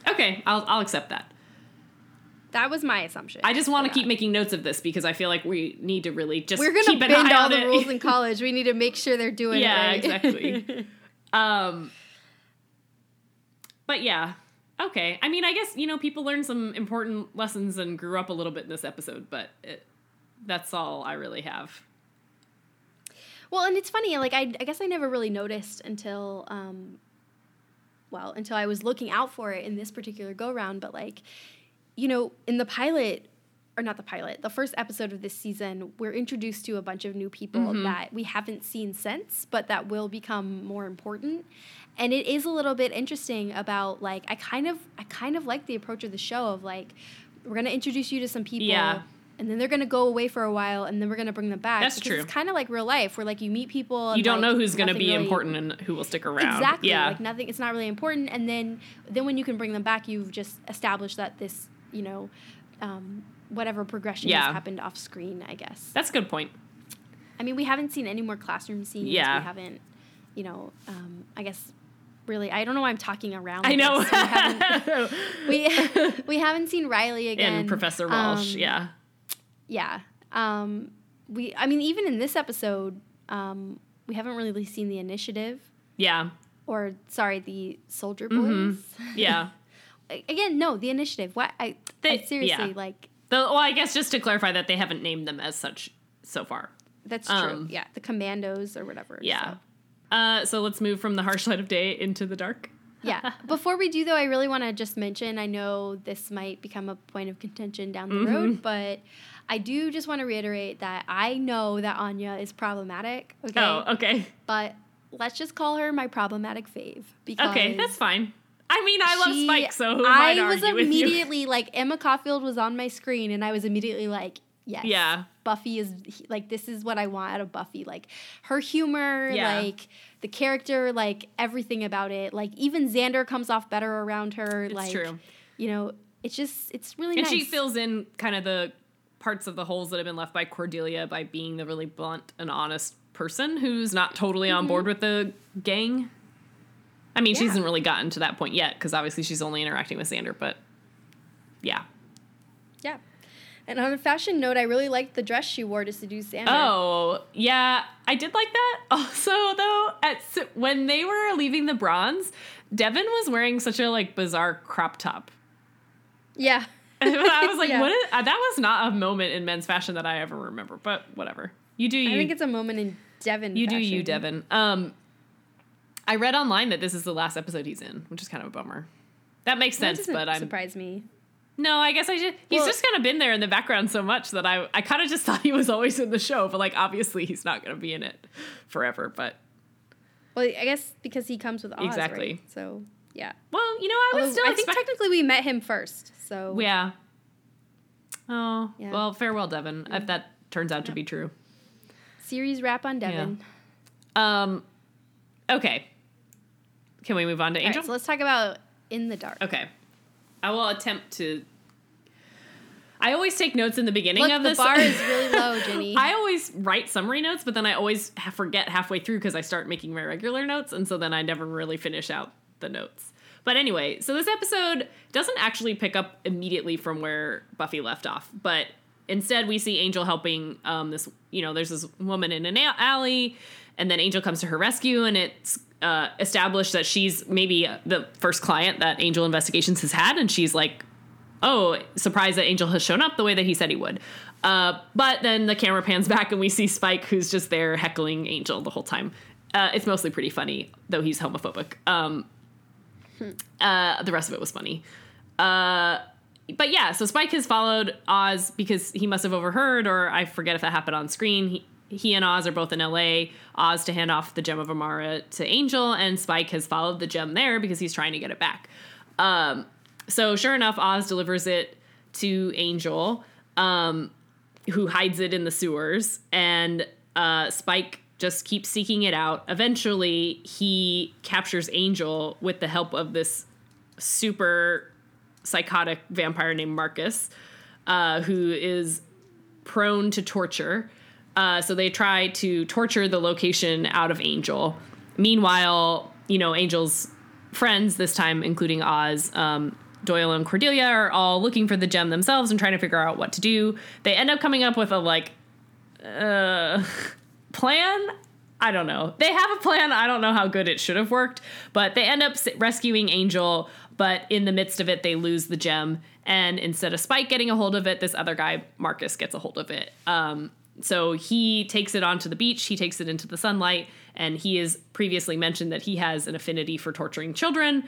Okay. I'll, I'll accept that.
that was my assumption.
I just want to keep making notes of this because I feel like we need to really just
We're gonna
keep an
bend
eye
all
on
the rules in college. We need to make sure they're doing
Yeah,
it right.
exactly. Um, but yeah, okay. I mean, I guess you know people learned some important lessons and grew up a little bit in this episode, but it, that's all I really have.
well, and it's funny. Like I, I guess I never really noticed until, um, well, until I was looking out for it in this particular go round. But like, you know, in the pilot. Or not the pilot, the first episode of this season, we're introduced to a bunch of new people
Mm-hmm.
that we haven't seen since, but that will become more important. And it is a little bit interesting about like I kind of I kind of like the approach of the show of like we're gonna introduce you to some people
Yeah.
and then they're gonna go away for a while and then we're gonna bring them back.
That's true.
It's kind of like real life where like you meet people. And,
You don't
like,
know who's going to be
really-
important and who will stick around.
Exactly.
Yeah.
Like nothing. It's not really important. And then then when you can bring them back, you've just established that this you know um, whatever progression
Yeah.
has happened off screen. I guess.
That's a good point.
I mean, we haven't seen any more classroom scenes.
Yeah.
We haven't, you know, um, I guess really, I don't know why I'm talking around.
I know.
this. We haven't, we, we haven't seen Riley again.
and Professor Walsh,
Um,
yeah.
Yeah. Um, we, I mean, even in this episode, um, we haven't really seen the initiative
Yeah.
or, sorry, the soldier boys.
Mm-hmm. Yeah.
Again, no, the initiative. What? I, I seriously,
yeah.
like,
The, well, I guess just to clarify that they haven't named them as such so far.
that's true.
Um,
yeah. The commandos or whatever.
Yeah.
so.
Uh, so let's move from the harsh light of day into the dark.
yeah. Before we do, though, I really want to just mention I know this might become a point of contention down the
Mm-hmm.
road, but I do just want to reiterate that I know that Anya is problematic. Okay.
Oh, okay.
But let's just call her my problematic fave. Because
Okay, that's fine. I mean, I love
she-
Spike, so who I,
I was
argue with you?
immediately like, Emma Caulfield was on my screen, and I was immediately like, yes.
Yeah.
Buffy is like this is what I want out of Buffy. Like her humor,
Yeah.
like the character, like everything about it. Like even Xander comes off better around her.
It's
like
true.
you know, it's just it's really
And
nice.
she fills in kind of the parts of the holes that have been left by Cordelia by being the really blunt and honest person who's not totally on board mm-hmm. with the gang. I mean, she
Mm-hmm.
Hasn't really gotten to that point yet because obviously she's only interacting with Xander, but yeah.
Yeah. And on a fashion note, I really liked the dress she wore to seduce Xander.
Oh, yeah, I did like that. Also, though, at when they were leaving the bronze, Devon was wearing such a like bizarre crop top.
Yeah.
I was like,
Yeah.
what is, uh, that was not a moment in men's fashion that I ever remember, but whatever. You do you.
I think it's a moment in Devon.
you do you,
fashion.
Devon. Um, I read online that this is the last episode he's in, which is kind of a bummer. That makes sense, but I'm
surprise me.
no. I guess I just he's
Well-
just kind of been there in the background so much that I I kind of just thought he was always in the show, but like obviously he's not going to be in it forever. But
Well, I guess because he comes with Oz,
Exactly.
right? So yeah.
well, you know, I
Although
still
I think technically we met him first. So
yeah. Oh
Yeah.
well, farewell, Devon. If that turns out to be true.
series wrap on Devon.
Um, okay. Can we move on to
All right,
Angel?
so let's talk about In the Dark.
Okay. I will attempt to. I always take notes in the beginning
Look,
of
the
this.
bar is really low, Jenny.
I always write summary notes, but then I always ha- forget halfway through because I start making my regular notes, and so then I never really finish out the notes. But anyway, so this episode doesn't actually pick up immediately from where Buffy left off, but instead we see Angel helping um, this. You know, there's this woman in an alley, and then Angel comes to her rescue, and it's uh, established that she's maybe the first client that Angel Investigations has had, and she's like oh, surprised that Angel has shown up the way that he said he would. Uh, but then the camera pans back and we see Spike, who's just there heckling Angel the whole time. Uh, it's mostly pretty funny, though he's homophobic. Um, uh, the rest of it was funny. Uh, but yeah, so Spike has followed Oz because he must have overheard, or I forget if that happened on screen. He, he and Oz are both in LA. Oz to hand off the gem of Amara to Angel, and Spike has followed the gem there because he's trying to get it back. Um, so sure enough, Oz delivers it to Angel, um, who hides it in the sewers, and uh, Spike just keeps seeking it out. Eventually, he captures Angel with the help of this super psychotic vampire named Marcus, uh, who is prone to torture. Uh, so they try to torture the location out of Angel. Meanwhile, you know, Angel's friends, this time including Oz, um, Doyle and Cordelia, are all looking for the gem themselves and trying to figure out what to do. They end up coming up with a like uh, plan. I don't know. They have a plan. I don't know how good it should have worked, but they end up rescuing Angel. But in the midst of it, they lose the gem, and instead of Spike getting a hold of it, this other guy, Marcus, gets a hold of it. Um, so he takes it onto the beach. He takes it into the sunlight, and he has previously mentioned that he has an affinity for torturing children.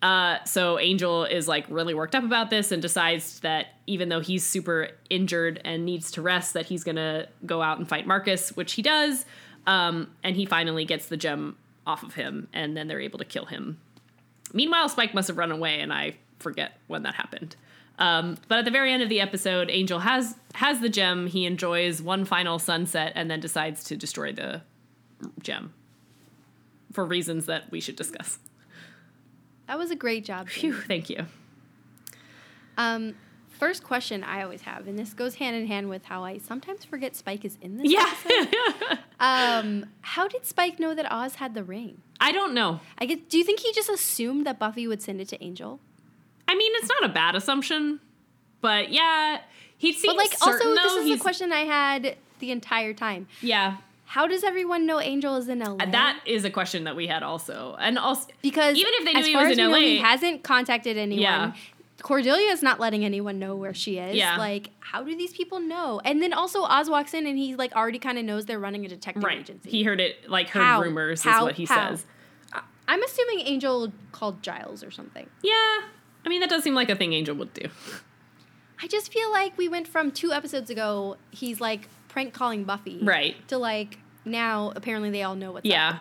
Uh, so Angel is like really worked up about this and decides that even though he's super injured and needs to rest, that he's gonna go out and fight Marcus, which he does. Um, and he finally gets the gem off of him, and then they're able to kill him. Meanwhile, Spike must have run away, and I forget when that happened. Um, but at the very end of the episode, Angel has has the gem. He enjoys one final sunset, and then decides to destroy the gem for reasons that we should discuss.
That was a great job.
Phew, thank you.
Um, first question I always have, and this goes hand in hand with how I sometimes forget Spike is in this
Yeah.
episode. Um, how did Spike know that Oz had the ring?
I don't know.
I get. Do you think he just assumed that Buffy would send it to Angel?
I mean, it's not a bad assumption, but yeah, he seems
But like,
certain
also,
though.
this is the question I had the entire time.
Yeah,
How does everyone know Angel is in LA?
Uh, that is a question that we had also, and also
because
even if they knew he was
as
in
we know,
LA,
he hasn't contacted anyone.
Yeah.
Cordelia is not letting anyone know where she is.
Yeah.
Like, how do these people know? And then also Oz walks in and he like already kind of knows they're running a detective
right.
agency.
He heard it, like heard
How?
rumors
How?
is what he
How?
says.
I'm assuming Angel called Giles or something.
Yeah, I mean that does seem like a thing Angel would do.
I just feel like we went from two episodes ago, he's like prank calling Buffy.
Right.
To like now apparently they all know what's up.
Yeah,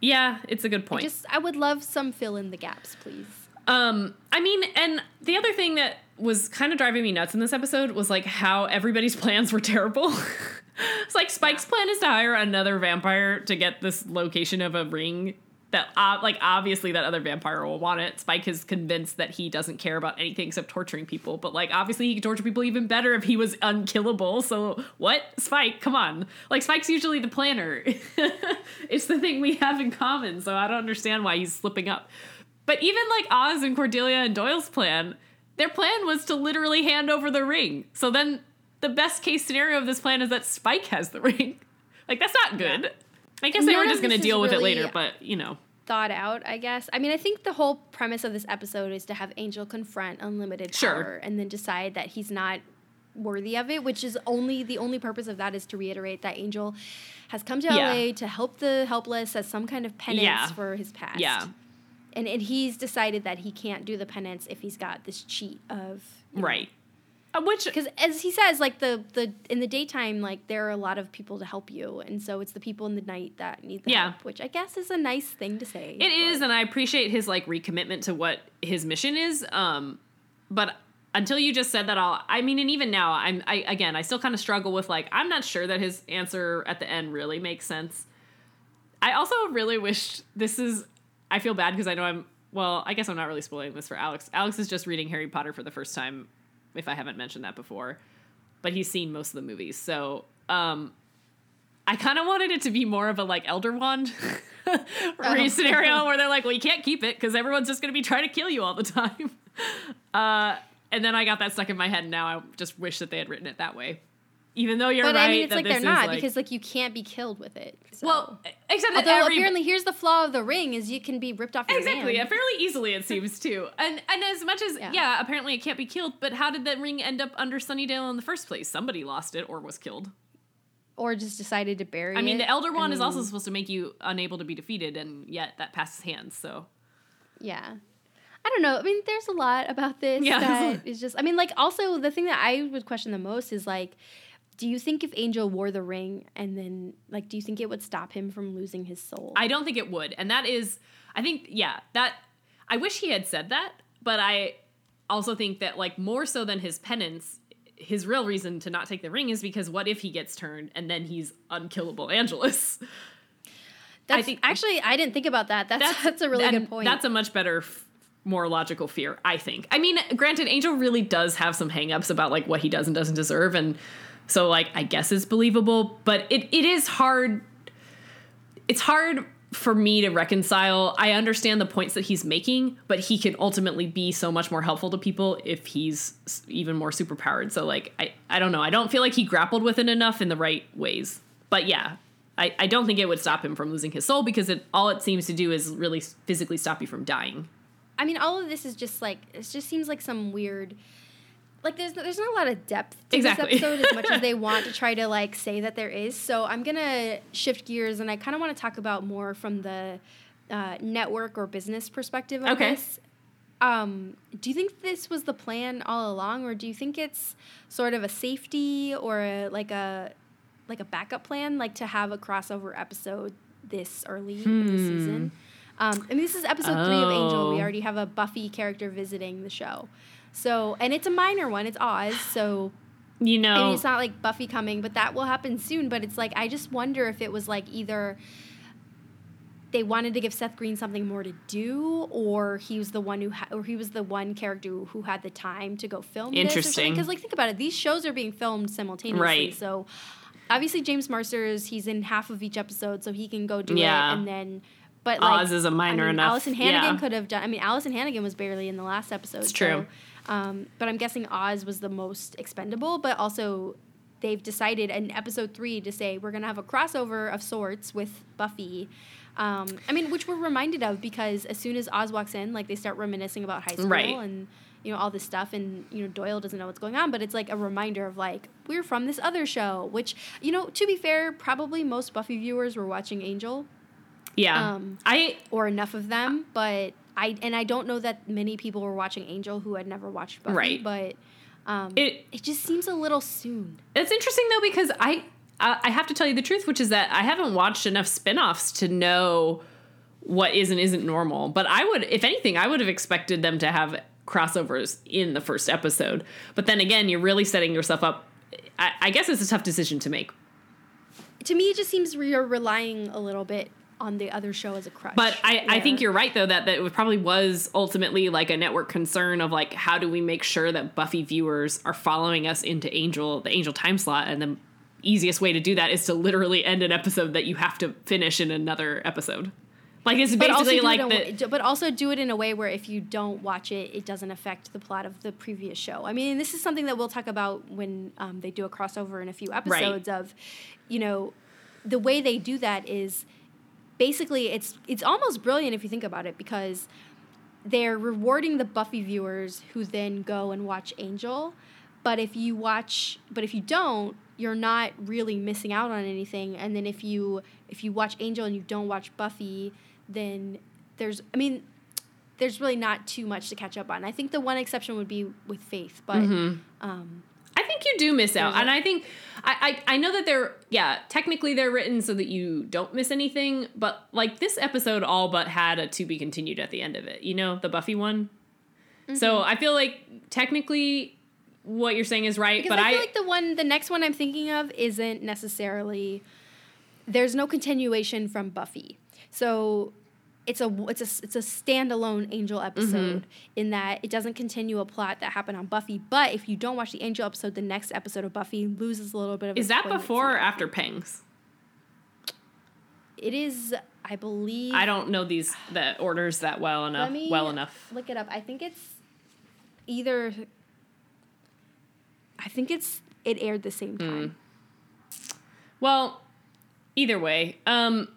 yeah, it's a good
I
point.
just I would love some fill in the gaps, please.
Um, I mean, and the other thing that was kind of driving me nuts in this episode was like how everybody's plans were terrible. it's like Spike's plan is to hire another vampire to get this location of a ring that, uh, like, obviously that other vampire will want it. Spike is convinced that he doesn't care about anything except torturing people, but like, obviously he could torture people even better if he was unkillable. So what, Spike? Come on, like Spike's usually the planner. it's the thing we have in common, so I don't understand why he's slipping up. But even like Oz and Cordelia and Doyle's plan, their plan was to literally hand over the ring. So then the best case scenario of this plan is that Spike has the ring. Like that's not good. I guess they
None
were just going to deal with it later, but you know.
Thought out, I guess. I mean, I think the whole premise of this episode is to have Angel confront unlimited power
Sure.
and then decide that he's not worthy of it, which is only the only purpose of that is to reiterate that Angel has come to
Yeah.
LA to help the helpless as some kind of penance
Yeah.
for his past.
Yeah.
And and he's decided that he can't do the penance if he's got this cheat of
Right. Uh, which
because as he says like the the in the daytime like there are a lot of people to help you and so it's the people in the night that need the
Yeah.
help which i guess is a nice thing to say
It is,
but-
and I appreciate his like recommitment to what his mission is. Um, but until you just said that, I'll. I mean, and even now, I'm. I again, I still kind of struggle with like I'm not sure that his answer at the end really makes sense. I also really wish this is. I feel bad because I know I'm. Well, I guess I'm not really spoiling this for Alex. Alex is just reading Harry Potter for the first time, if I haven't mentioned that before. But he's seen most of the movies, so um, I kind of wanted it to be more of a like Elder Wand re- scenario where they're like, well, you can't keep it because everyone's just going to be trying to kill you all the time. Uh, and then I got that stuck in my head, and now I just wish that they had written it that way. Even though you're
but
right,
I mean, it's
that
like they're not
like-
because like you can't be killed with it. So.
well, except that
although
every,
apparently here's the flaw of the ring is you can be ripped off your
exactly,
hand.
fairly easily it seems too. And and as much as yeah.
Yeah.
apparently it can't be killed, but how did that ring end up under Sunnydale in the first place? Somebody lost it or was killed.
or just decided to bury it.
I mean,
it.
the Elder Wand is also supposed to make you unable to be defeated, and yet that passes hands. So
Yeah. I don't know. I mean, there's a lot about this
Yeah.
that is just. I mean, like, also the thing that I would question the most is like, do you think if Angel wore the ring and then, like, do you think it would stop him from losing his soul?
I don't think it would. And that is, I think, yeah, that, I wish he had said that, but I also think that, like, more so than his penance, his real reason to not take the ring is because what if he gets turned and then he's unkillable Angelus?
that's,
think-
actually I didn't think about that. That's that's, a really good point.
That's a much better, f- more logical fear, I think. I mean, granted, Angel really does have some hangups about like what he does and doesn't deserve, and so like I guess it's believable, but it, it is hard. It's hard for me to reconcile. I understand the points that he's making, but he can ultimately be so much more helpful to people if he's even more superpowered. So like I I don't know. I don't feel like he grappled with it enough in the right ways. But yeah, I, I don't think it would stop him from losing his soul because it all it seems to do is really physically stop you from dying.
I mean, all of this is just like it just seems like some weird. Like there's there's not a lot of depth to
Exactly.
this episode as much as they want to try to like say that there is. So I'm gonna shift gears and I kind of want to talk about more from the uh, network or business perspective of
Okay.
this. Um, do you think this was the plan all along, or do you think it's sort of a safety or a, like a like a backup plan, like to have a crossover episode this early in the season? Um, I mean, this is episode three of Angel. We
Oh.
already have a Buffy character visiting the show, so and it's a minor one. It's Oz, so
You
I
know,
mean, it's not like Buffy coming, but that will happen soon. But it's like I just wonder if it was like either they wanted to give Seth Green something more to do, or he was the one who, ha- or he was the one character who had the time to go film.
Interesting.
Because like think about it, these shows are being filmed simultaneously.
Right.
So obviously James Marsters, he's in half of each episode, so he can go do
Yeah.
it, and then. But like,
Oz is a minor
I mean,
enough-
Alyson Hannigan
yeah.
could have done. I mean, Alyson Hannigan was barely in the last episode.
It's true.
So, um, but I'm guessing Oz was the most expendable, but also they've decided in episode three to say we're gonna have a crossover of sorts with Buffy. Um, I mean, which we're reminded of because as soon as Oz walks in, like they start reminiscing about high school
Right.
and you know all this stuff, and you know Doyle doesn't know what's going on, but it's like a reminder of like we're from this other show. Which you know, to be fair, probably most Buffy viewers were watching Angel
Yeah.
Um,
I
or enough of them, but I and I don't know that many people were watching Angel who had never watched Buffy,
Right.
but um,
It-
it just seems a little soon.
It's interesting though because I I have to tell you the truth, which is that I haven't watched enough spin-offs to know what is and isn't normal. But I would, if anything, I would have expected them to have crossovers in the first episode. But then again, you're really setting yourself up. I, I guess it's a tough decision to make.
To me, it just seems we are relying a little bit on the other show as a crutch.
But I, I think you're right though that that it probably was ultimately like a network concern of like how do we make sure that Buffy viewers are following us into Angel the Angel time slot and the easiest way to do that is to literally end an episode that you have to finish in another episode. Like it's
But also,
basically like
it
the
way- but also do it in a way where if you don't watch it, it doesn't affect the plot of the previous show. I mean, this is something that we'll talk about when um, they do a crossover in a few episodes of, you know, the way they do that is basically it's it's almost brilliant if you think about it because they're rewarding the Buffy viewers who then go and watch Angel. But if you watch, but if you don't, you're not really missing out on anything. And then if you if you watch Angel and you don't watch Buffy, then there's I mean, there's really not too much to catch up on. I think the one exception would be with Faith, but um,
I think you do miss out, and I think I, I I know that they're yeah technically they're written so that you don't miss anything, but like this episode all but had a to be continued at the end of it. You know the Buffy one. So
Mm-hmm.
I feel like technically what you're saying is right,
because
but
I
I,
feel like the one the next one I'm thinking of isn't necessarily there's no continuation from Buffy. So it's a it's a it's a standalone Angel episode
Mm-hmm.
in that it doesn't continue a plot that happened on Buffy. But if you don't watch the Angel episode, the next episode of Buffy loses a little bit of.
is that before or after Pangs?
It is, I believe.
I don't know these the orders that well enough. Well enough.
Look it up. I think it's either. I think it's it aired the same
Hmm.
time.
Well, either way, um,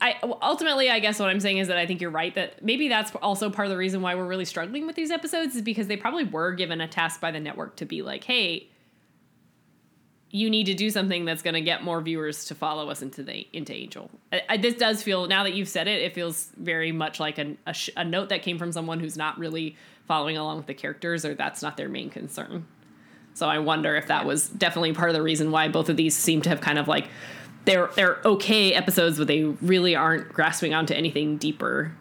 I ultimately, I guess what I'm saying is that I think you're right that maybe that's also part of the reason why we're really struggling with these episodes is because they probably were given a task by the network to be like, hey, you need to do something that's going to get more viewers to follow us into the into Angel. I, I, this does feel now that you've said it, it feels very much like an, a, sh- a note that came from someone who's not really following along with the characters, or that's not their main concern. So I wonder if that was definitely part of the reason why both of these seem to have kind of like they're they're okay episodes, but they really aren't grasping onto anything deeper.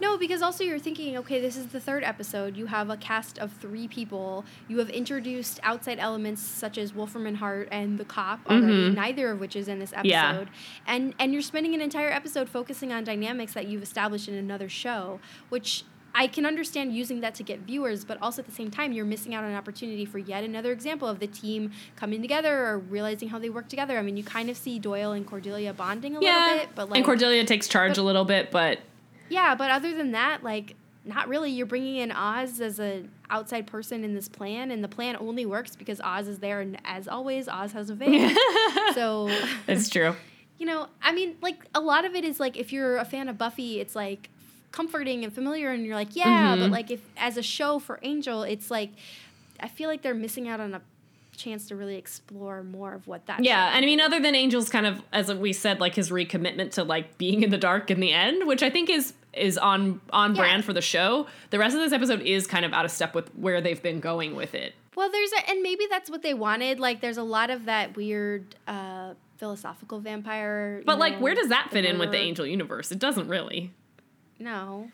No, because also you're thinking, okay, this is the third episode. You have a cast of three people. You have introduced outside elements such as Wolfram and Hart and the cop already, mm-hmm. neither of which is in this episode.
Yeah.
And and you're spending an entire episode focusing on dynamics that you've established in another show, which I can understand using that to get viewers, but also at the same time, you're missing out on an opportunity for yet another example of the team coming together or realizing how they work together. I mean, you kind of see Doyle and Cordelia bonding a little bit, but like
and Cordelia takes charge
but-
a little bit, but
yeah, but other than that, like not really. You're bringing in Oz as an outside person in this plan, and the plan only works because Oz is there, and as always, Oz has a veil. so,
it's true.
you know, I mean, like a lot of it is like if you're a fan of Buffy, it's like comforting and familiar, and you're like, yeah. But
Mhm.
like if as a show for Angel, it's like I feel like they're missing out on a chance to really explore more of what that.
Yeah, and I mean, other than Angel's kind of, as we said, like his recommitment to like being in the dark in the end, which I think is is on on
Yeah.
brand for the show. The rest of this episode is kind of out of step with where they've been going with it.
Well, there's a, and maybe that's what they wanted. Like, there's a lot of that weird uh, philosophical vampire.
But like, where does that fit in with the. Angel universe? It doesn't really.
No.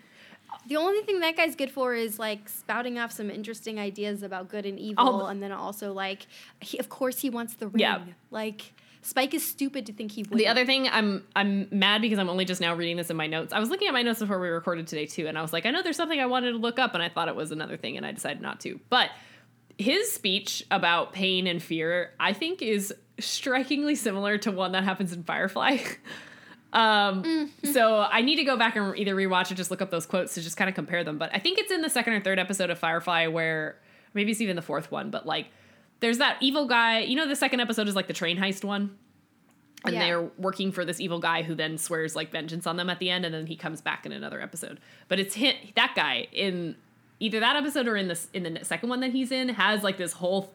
The only thing that guy's good for is like spouting off some interesting ideas about good and evil,
the-
and then also like, he, of course, he wants the ring.
Yeah.
Like, Spike is stupid to think he would.
The other thing, I'm I'm mad because I'm only just now reading this in my notes. I was looking at my notes before we recorded today too, and I was like, I know there's something I wanted to look up, and I thought it was another thing, and I decided not to. But his speech about pain and fear, I think, is strikingly similar to one that happens in Firefly. um,
Mm-hmm.
so I need to go back and either rewatch or just look up those quotes to just kind of compare them. But I think it's in the second or third episode of Firefly where maybe it's even the fourth one, but like there's that evil guy. You know, the second episode is like the train heist one and
Yeah.
they're working for this evil guy who then swears like vengeance on them at the end and then he comes back in another episode but it's him that guy in either that episode or in this in the second one that he's in has like this whole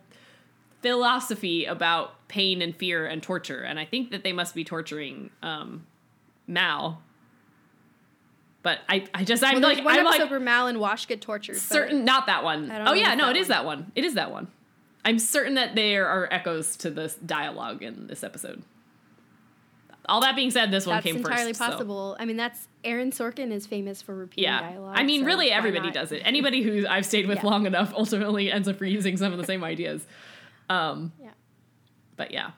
philosophy about pain and fear and torture and i think that they must be torturing um mal but i i just i'm
well,
like
one
i'm
episode
like
where Mal and Wash get tortured.
certain not that one. Oh yeah, no, it is
one.
that one. It is that one. I'm certain that there are echoes to this dialogue in this episode. All that being said, this one
That's
came
entirely
first. so-
possible. I mean, that's Aaron Sorkin is famous for repeating
Yeah,
dialogue.
I mean,
so
really, everybody does it. Anybody who I've stayed with
Yeah.
long enough ultimately ends up reusing some of the same ideas. Um,
Yeah.
but yeah,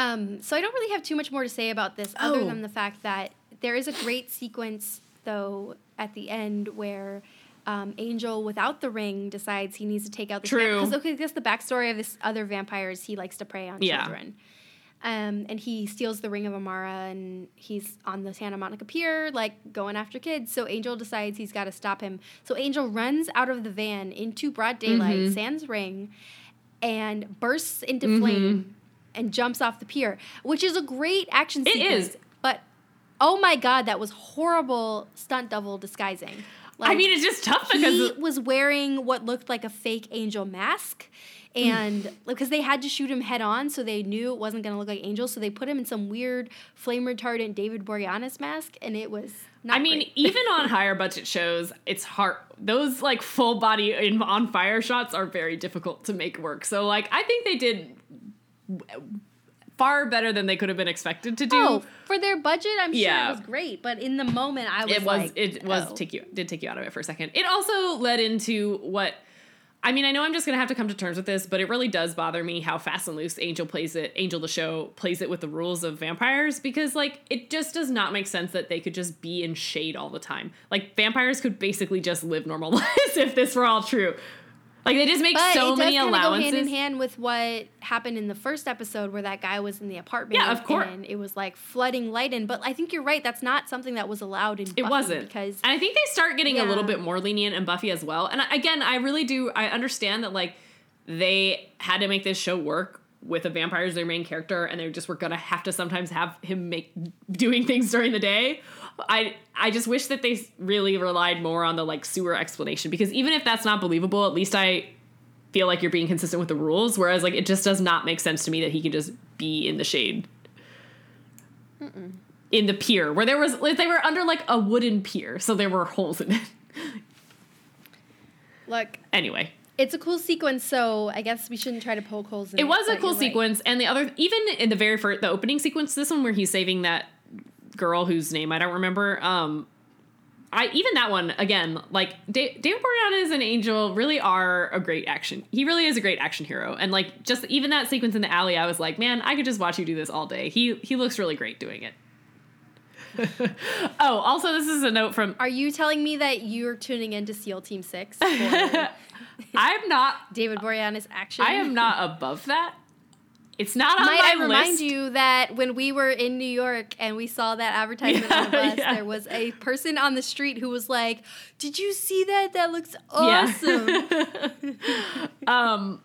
Um, so I don't really have too much more to say about this, other
Oh.
than the fact that there is a great sequence, though, at the end where um, Angel, without the ring, decides he needs to take out the
True.
Because okay, I guess the backstory of this other vampire is he likes to prey on
Yeah.
children. Um, and he steals the ring of Amara, and he's on the Santa Monica Pier, like going after kids. So Angel decides he's got to stop him. So Angel runs out of the van into broad daylight,
Mhm.
Sans ring, and bursts into
Mhm.
flame and jumps off the pier, which is a great action
It
sequence.
is.
But oh my god, that was horrible stunt double disguising.
I mean, it's just tough because
he was wearing what looked like a fake angel mask. And mm. because they had to shoot him head on, so they knew it wasn't going to look like Angel, so they put him in some weird flame retardant David Boreanaz mask, and it was not.
I mean, even on higher budget shows, it's hard. Those like full body in, on fire shots are very difficult to make work. So like, I think they did far better than they could have been expected to do.
oh, for their budget, I'm sure it was great, but in the moment, I was like,
it was
like,
it was
oh.
take you did take you out of it for a second. It also led into what I mean, I know I'm just gonna have to come to terms with this, but it really does bother me how fast and loose Angel plays it. Angel the show plays it with the rules of vampires because like it just does not make sense that they could just be in shade all the time. Like vampires could basically just live normal lives if this were all true. Like they just make
But
so
it does
many
of go hand in hand with what happened in the first episode where that guy was in the apartment.
Yeah, of course.
And it was like flooding light in. But I think you're right. That's not something that was allowed in
It
Buffy
wasn't
because
and I think they start getting a little bit more lenient in Buffy as well. And again, I really do. I understand that like they had to make this show work with a vampire as their main character, and they just were gonna have to sometimes have him make doing things during the day. I I just wish that they really relied more on the like sewer explanation because even if that's not believable, at least I feel like you're being consistent with the rules. Whereas like it just does not make sense to me that he can just be in the shade. In the pier where there was like they were under like a wooden pier, so there were holes in it.
look,
anyway,
it's a cool sequence. So I guess we shouldn't try to poke holes in it.
it was a cool
you're right.
sequence, and the other even in the very first the opening sequence, this one where he's saving that girl whose name I don't remember. Um, I even that one again, like da- David Boreanaz and Angel really are a great action. He really is a great action hero, and like just even that sequence in the alley, I was like, man, I could just watch you do this all day. He he looks really great doing it. oh, also, this is a note from.
Are you telling me that you're tuning into SEAL Team Six
I'm not.
David Boreanaz action?
I am not above that. It's not on
Might
my
I remind
list.
you that when we were in New York and we saw that advertisement on the bus,
yeah.
there was a person on the street who was like, "Did you see that? That looks
Yeah.
awesome."
um,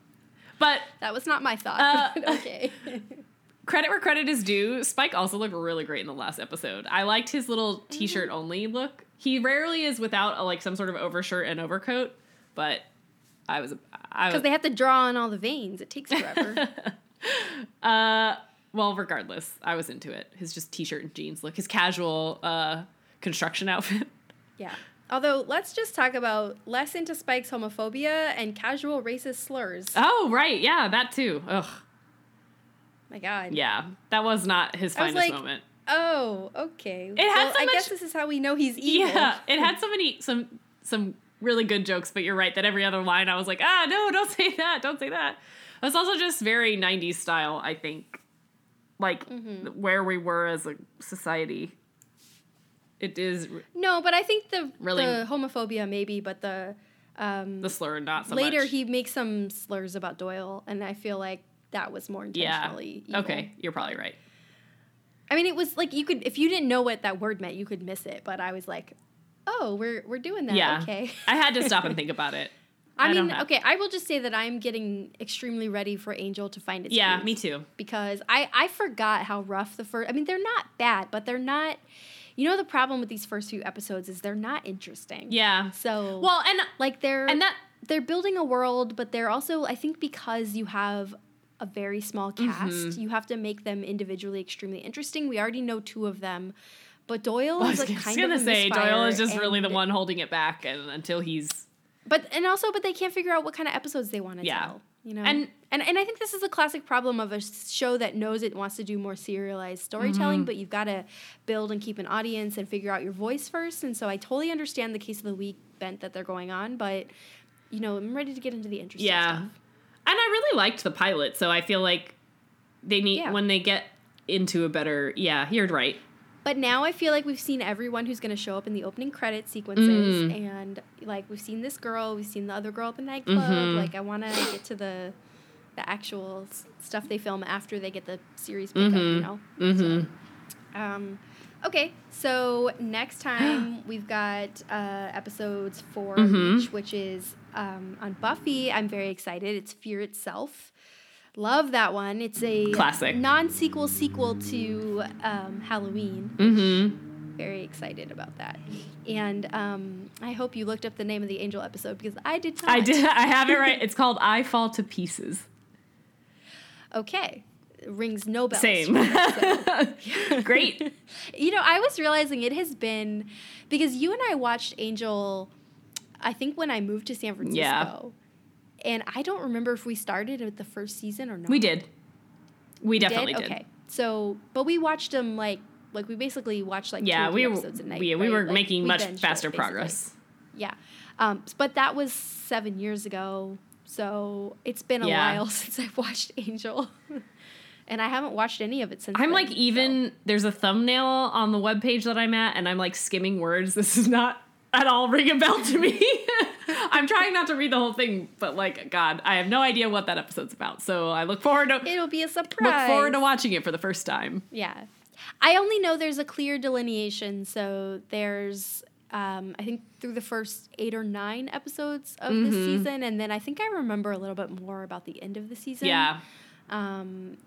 but
that was not my thought.
Uh,
okay.
credit where credit is due. Spike also looked really great in the last episode. I liked his little
Mm-hmm.
t-shirt only look. He rarely is without a, like some sort of overshirt and overcoat, but I was I
Because they have to draw on all the veins. It takes forever.
uh well regardless, I was into it. His just t-shirt and jeans look, his casual uh construction outfit.
yeah. Although, let's just talk about less into Spike's homophobia and casual racist slurs.
Oh right, yeah, that too. Ugh,
My God.
yeah, that was not his
I
finest
like,
moment.
Oh, okay.
It had
well,
so
I
much-
guess this is how we know he's evil.
Yeah, it had so many some some really good jokes, but you're right that every other line I was like, ah, no, don't say that, don't say that. It was also just very '90s style, I think. like
Mm-hmm.
where we were as a society. It is
No, but I think the
Really-
the homophobia maybe, but the um,
the slur, not so
later
much.
he makes some slurs about Doyle, and I feel like that was more
yeah.
intentionally. evil.
Okay, you're probably right.
I mean, it was like you could if you didn't know what that word meant, you could miss it. But I was like, oh, we're we're doing that.
yeah.
Okay.
I had to stop and think about it.
I,
I
mean, okay. I will just say that I'm getting extremely ready for Angel to find its.
Yeah, me too.
because I I forgot how rough the first. I mean, they're not bad, but they're not. You know, the problem with these first few episodes is they're not interesting.
Yeah.
So
Well, and
like they're
and that
they're building a world, but they're also I think because you have a very small cast,
Mm-hmm.
you have to make them individually extremely interesting. We already know two of them, but Doyle
I
is like kind
gonna
of
say Doyle is just really the one holding it back, and until he's
But and also, but they can't figure out what kind of episodes they want to
Yeah.
tell. You know,
And-
and and I think this is a classic problem of a show that knows it wants to do more serialized storytelling,
Mm-hmm.
but you've got to build and keep an audience and figure out your voice first. And so I totally understand the case of the week bent that they're going on, but you know, I'm ready to get into the interesting
yeah.
stuff.
And I really liked the pilot, so I feel like they need
Yeah.
when they get into a better. Yeah, you're right.
But now I feel like we've seen everyone who's going to show up in the opening credit sequences,
Mm.
and like we've seen this girl, we've seen the other girl at the nightclub.
Mhm.
Like I want to get to the the actual s- stuff they film after they get the series pickup. You
Mhm.
know.
Mm-hmm.
Um, okay, so next time we've got uh, episodes for
Mhm.
each, which is um, on Buffy. I'm very excited. It's Fear Itself. Love that one. It's a
Classic.
non-sequel sequel to um, Halloween.
Mm-hmm.
Very excited about that. And um, I hope you looked up the name of the Angel episode because I did not.
I did. I have it right. It's called "I Fall to Pieces."
Okay. Rings no bells.
Same. Great.
You know, I was realizing it has been because you and I watched Angel, I think when I moved to San Francisco.
Yeah.
And I don't remember if we started with the first season or not.
We did. We
We
definitely did.
Okay. So, but we watched them like, like we basically watched like
Yeah,
two
we were.
episodes a night.
we, we were
Like,
making
we
much
binged it,
faster progress.
Yeah. Um, but that was seven years ago. So it's been a
Yeah.
while since I've watched Angel. and I haven't watched any of it since
I'm
then,
like
so-
even there's a thumbnail on the webpage that I'm at and I'm like skimming words. This is not at all ring a bell to me. I'm trying not to read the whole thing, but like God, I have no idea what that episode's about. So I look forward to
It'll be a surprise.
look forward to watching it for the first time.
Yeah. I only know there's a clear delineation. So there's, um, I think, through the first eight or nine episodes of this
Mhm.
season. And then I think I remember a little bit more about the end of the season.
Yeah.
Um,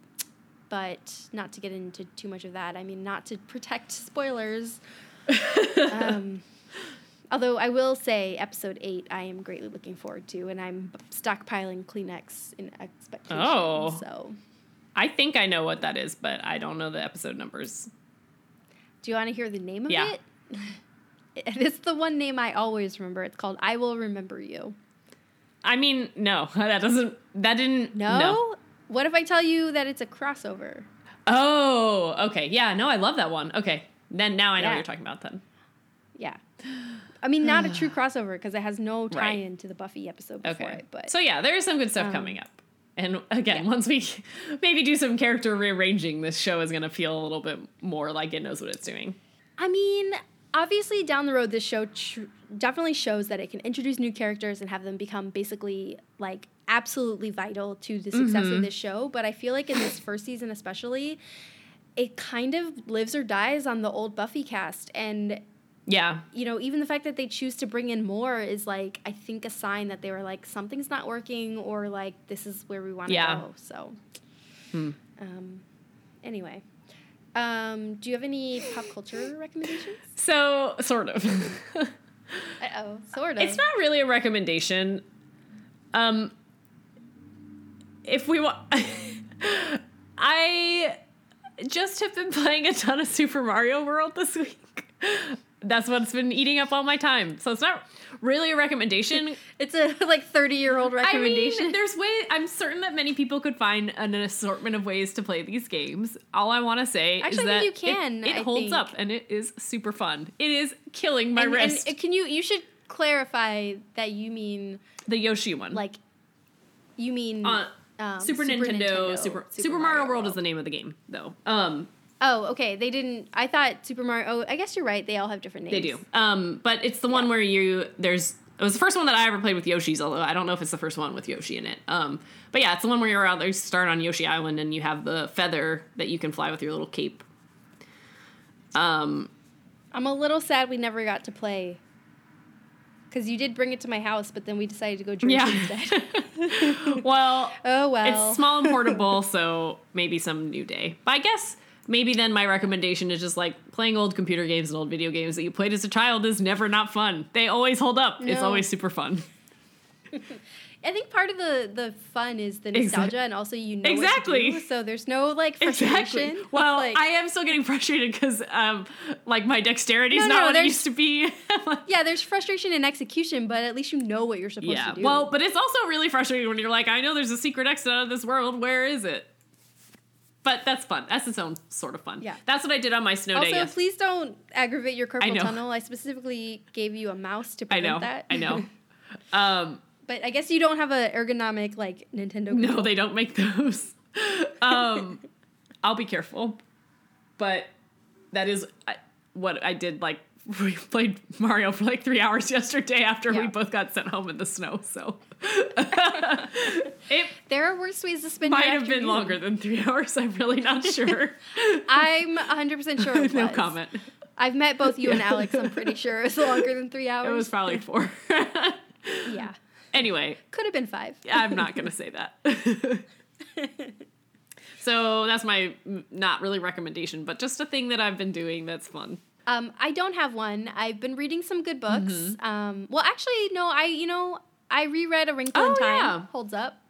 but not to get into too much of that. I mean, not to protect spoilers. um, although I will say, episode eight, I am greatly looking forward to, and I'm stockpiling Kleenex in expectation.
Oh.
So,
I think I know what that is, but I don't know the episode numbers.
do you want to hear the name of
Yeah.
it? It's the one name I always remember. It's called "I Will Remember You."
I mean, no, that doesn't. That didn't.
No. What if I tell you that it's a crossover?
Oh, okay. Yeah, no, I love that one. Okay. Then now I know
Yeah.
what you're talking about then.
Yeah. I mean, not a true crossover because it has no tie-in to the Buffy episode before
Okay.
it. But
so yeah, there is some good stuff
Um,
coming up. And again,
yeah.
once we maybe do some character rearranging, this show is going to feel a little bit more like it knows what it's doing.
I mean, obviously, down the road, this show tr- definitely shows that it can introduce new characters and have them become basically like absolutely vital to the success
Mhm.
of this show. But I feel like in this first season, especially, it kind of lives or dies on the old Buffy cast. And,
Yeah.
you know, even the fact that they choose to bring in more is like, I think, a sign that they were like, something's not working or like, this is where we want to
Yeah.
go. So,
Hmm.
um, anyway. Um, do you have any pop culture recommendations?
So, sort of.
Uh oh, sort of.
it's not really a recommendation. Um if we want I just have been playing a ton of Super Mario World this week. That's what's been eating up all my time. So it's not really a recommendation.
It's a like thirty year old recommendation.
I mean, there's way. I'm certain that many people could find an assortment of ways to play these games. All I want to say
Actually,
is that
you can,
It, it holds
think.
up and it is super fun. It is killing my
and,
wrist.
and can you you should clarify that you mean
the Yoshi one.
like you mean
on
Um,
Super, Nintendo, Super Super, Mario, World is the name of the game, though. Um,
Oh, okay. They didn't. I thought Super Mario. Oh, I guess you're right. They all have different names.
they do. Um, but it's the one
Yeah.
where you there's it was the first one that I ever played with Yoshi's, although I don't know if it's the first one with Yoshi in it. Um, but yeah, it's the one where you're out there, you start on Yoshi Island, and you have the feather that you can fly with your little cape. Um,
I'm a little sad we never got to play. Because you did bring it to my house, but then we decided to go drink
Yeah.
instead.
well,
oh well.
It's small and portable, so maybe some new day. But I guess maybe then my recommendation is just like playing old computer games and old video games that you played as a child is never not fun. They always hold up. It's always super fun.
I think part of the the fun is the nostalgia, and also you know
Exactly.
Do, so there's no like frustration.
Exactly. Well,
Like-
I am still getting frustrated because um, like my dexterity is
No,
not
no,
what it used to be.
yeah, there's frustration in execution, but at least you know what you're supposed
yeah.
to do.
Well, but it's also really frustrating when you're like, I know there's a secret exit out of this world. Where is it? But that's fun. That's its own sort of fun.
Yeah.
That's what I did on my snow
also,
day. Yes.
please don't aggravate your carpal
know.
tunnel. I specifically gave you a mouse to
I
prevent
know.
that.
I know. Um,
but I guess you don't have an ergonomic like Nintendo.
No, they don't make those. um, I'll be careful, but that is what I did. Like we played Mario for like three hours yesterday after we both got sent home in the snow. So it
There are worse ways to spend.
Time.
Might
have been longer than three hours. I'm really not sure.
I'm 100 percent sure. It
no
was.
comment.
I've met both you and Alex. I'm pretty sure it was longer than three hours.
It was probably four.
yeah,
anyway,
could have been five.
I'm not gonna say that. so that's my not really recommendation, but just a thing that I've been doing that's fun.
Um, I don't have one. I've been reading some good books.
Mm-hmm.
Um, well, actually, no. I you know I reread A Wrinkle in
Oh,
Time.
yeah.
Holds up.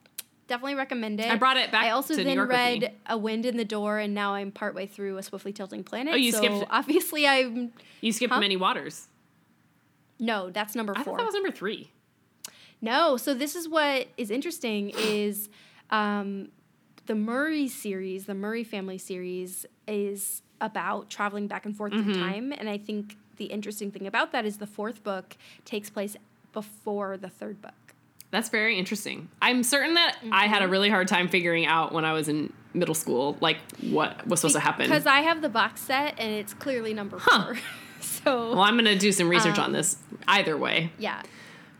Definitely recommend it.
I brought it back
I also then read A Wind in the Door, and now I'm partway through A Swiftly Tilting Planet.
Oh, you
so
skipped-
Obviously, I'm
You skipped
Huh?
Many Waters.
no. That's number four.
I thought that was number three.
No, so this is what is interesting is um, the Murray series, the Murray family series, is about traveling back and forth through
Mm-hmm.
time, and I think the interesting thing about that is the fourth book takes place before the third book.
That's very interesting. I'm certain that I had a really hard time figuring out when I was in middle school, like what was supposed to happen.
Because I have the box set, and it's clearly number
Huh.
four. so
Well, I'm gonna do some research
Um,
on this. Either way,
yeah,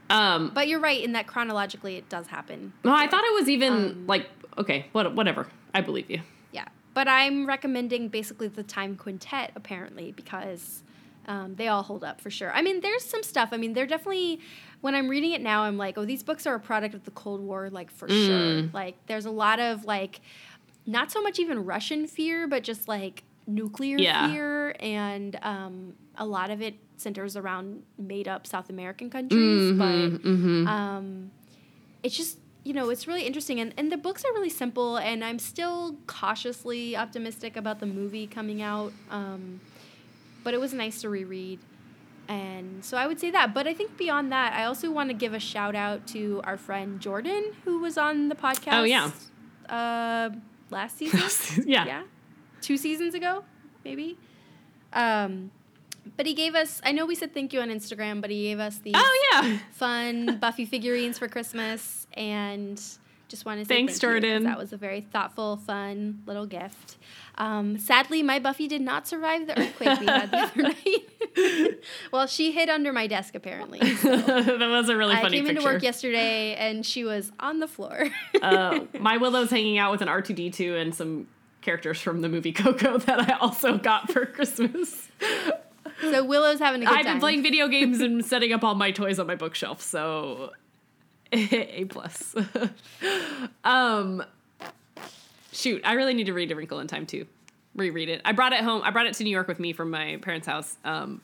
um,
but you're right in that chronologically it does happen.
no, I thought it was even
Um,
like okay, what, whatever. I believe you.
Yeah, but I'm recommending basically the Time Quintet apparently because um, they all hold up for sure. I mean, there's some stuff. I mean, they're definitely. When I'm reading it now, I'm like, oh, these books are a product of the Cold War, like for
Mm.
sure. Like, there's a lot of like, not so much even Russian fear, but just like nuclear
Yeah.
fear, and um, a lot of it centers around made up South American countries. But
Mm-hmm.
um, it's just you know it's really interesting and, and the books are really simple and i'm still cautiously optimistic about the movie coming out um, but it was nice to reread and so i would say that but i think beyond that i also want to give a shout out to our friend jordan who was on the podcast
Oh, yeah.
uh, last season
yeah.
yeah two seasons ago maybe um, but he gave us i know we said thank you on instagram but he gave us the
Oh yeah.
fun Buffy figurines for Christmas, and just want to say
Thanks,
thank you,
Jordan.
that was a very thoughtful, fun little gift. Um, sadly, my Buffy did not survive the earthquake we had the other night. well, she hid under my desk apparently. So
that was a really
I
funny
came
picture.
into work yesterday, and she was on the floor.
uh, my Willow's hanging out with an R2D2 and some characters from the movie Coco that I also got for Christmas.
so Willow's having a good time.
I've
time.
been playing video games and setting up all my toys on my bookshelf, so A plus. um, shoot, I really need to read A Wrinkle in Time too. Reread it. I brought it home. I brought it to New York with me from my parents' house. Um,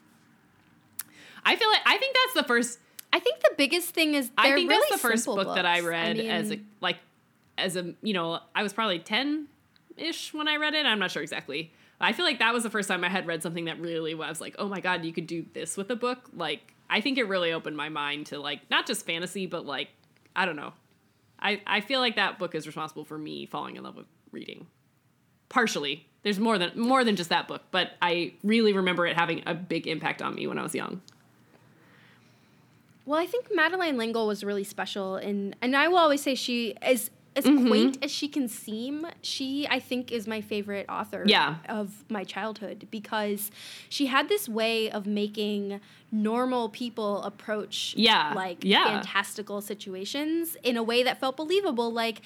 I feel like I think that's the first.
I think the biggest thing is
I think
really
that's the first book that I
books.
read as a like as a you know I was probably ten ish when I read it. I'm not sure exactly. I feel like that was the first time I had read something that really was like, oh my god, you could do this with a book. Like I think it really opened my mind to like not just fantasy, but like I don't know. I I feel like that book is responsible for me falling in love with reading. Partially, there's more than more than just that book, but I really remember it having a big impact on me when I was young.
Well, I think Madeleine L'Engle was really special, and and I will always say she is as
Mhm.
quaint as she can seem, she I think is my favorite author
Yeah.
of my childhood because she had this way of making normal people approach
Yeah.
like
Yeah.
fantastical situations in a way that felt believable. Like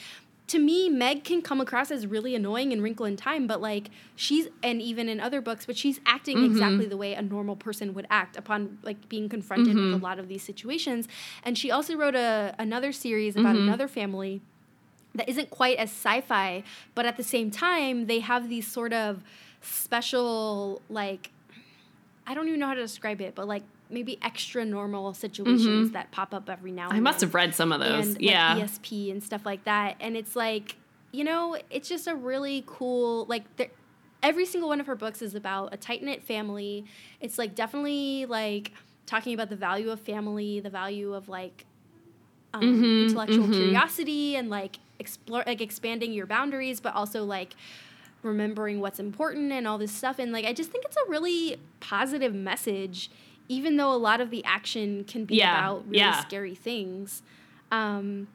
to me, Meg can come across as really annoying in Wrinkle in Time, but like she's and even in other books, but she's acting
Mhm.
exactly the way a normal person would act upon like being confronted with a
Mhm.
lot of these situations. And she also wrote a another series about
Mhm.
another family that isn't quite as sci-fi, but at the same time they have these sort of special like I don't even know how to describe it, but like maybe extra normal situations
Mhm.
that pop up every now and
I must
then
have read some of those.
and like,
yeah.
ESP and stuff like that. And it's like, you know, it's just a really cool like every single one of her books is about a tight knit family. It's like definitely like talking about the value of family, the value of like um,
Mhm,
intellectual
mhm.
curiosity and like explore like expanding your boundaries, but also like remembering what's important and all this stuff. And like I just think it's a really positive message, even though a lot of the action can be
Yeah,
about really
yeah.
scary things. Um,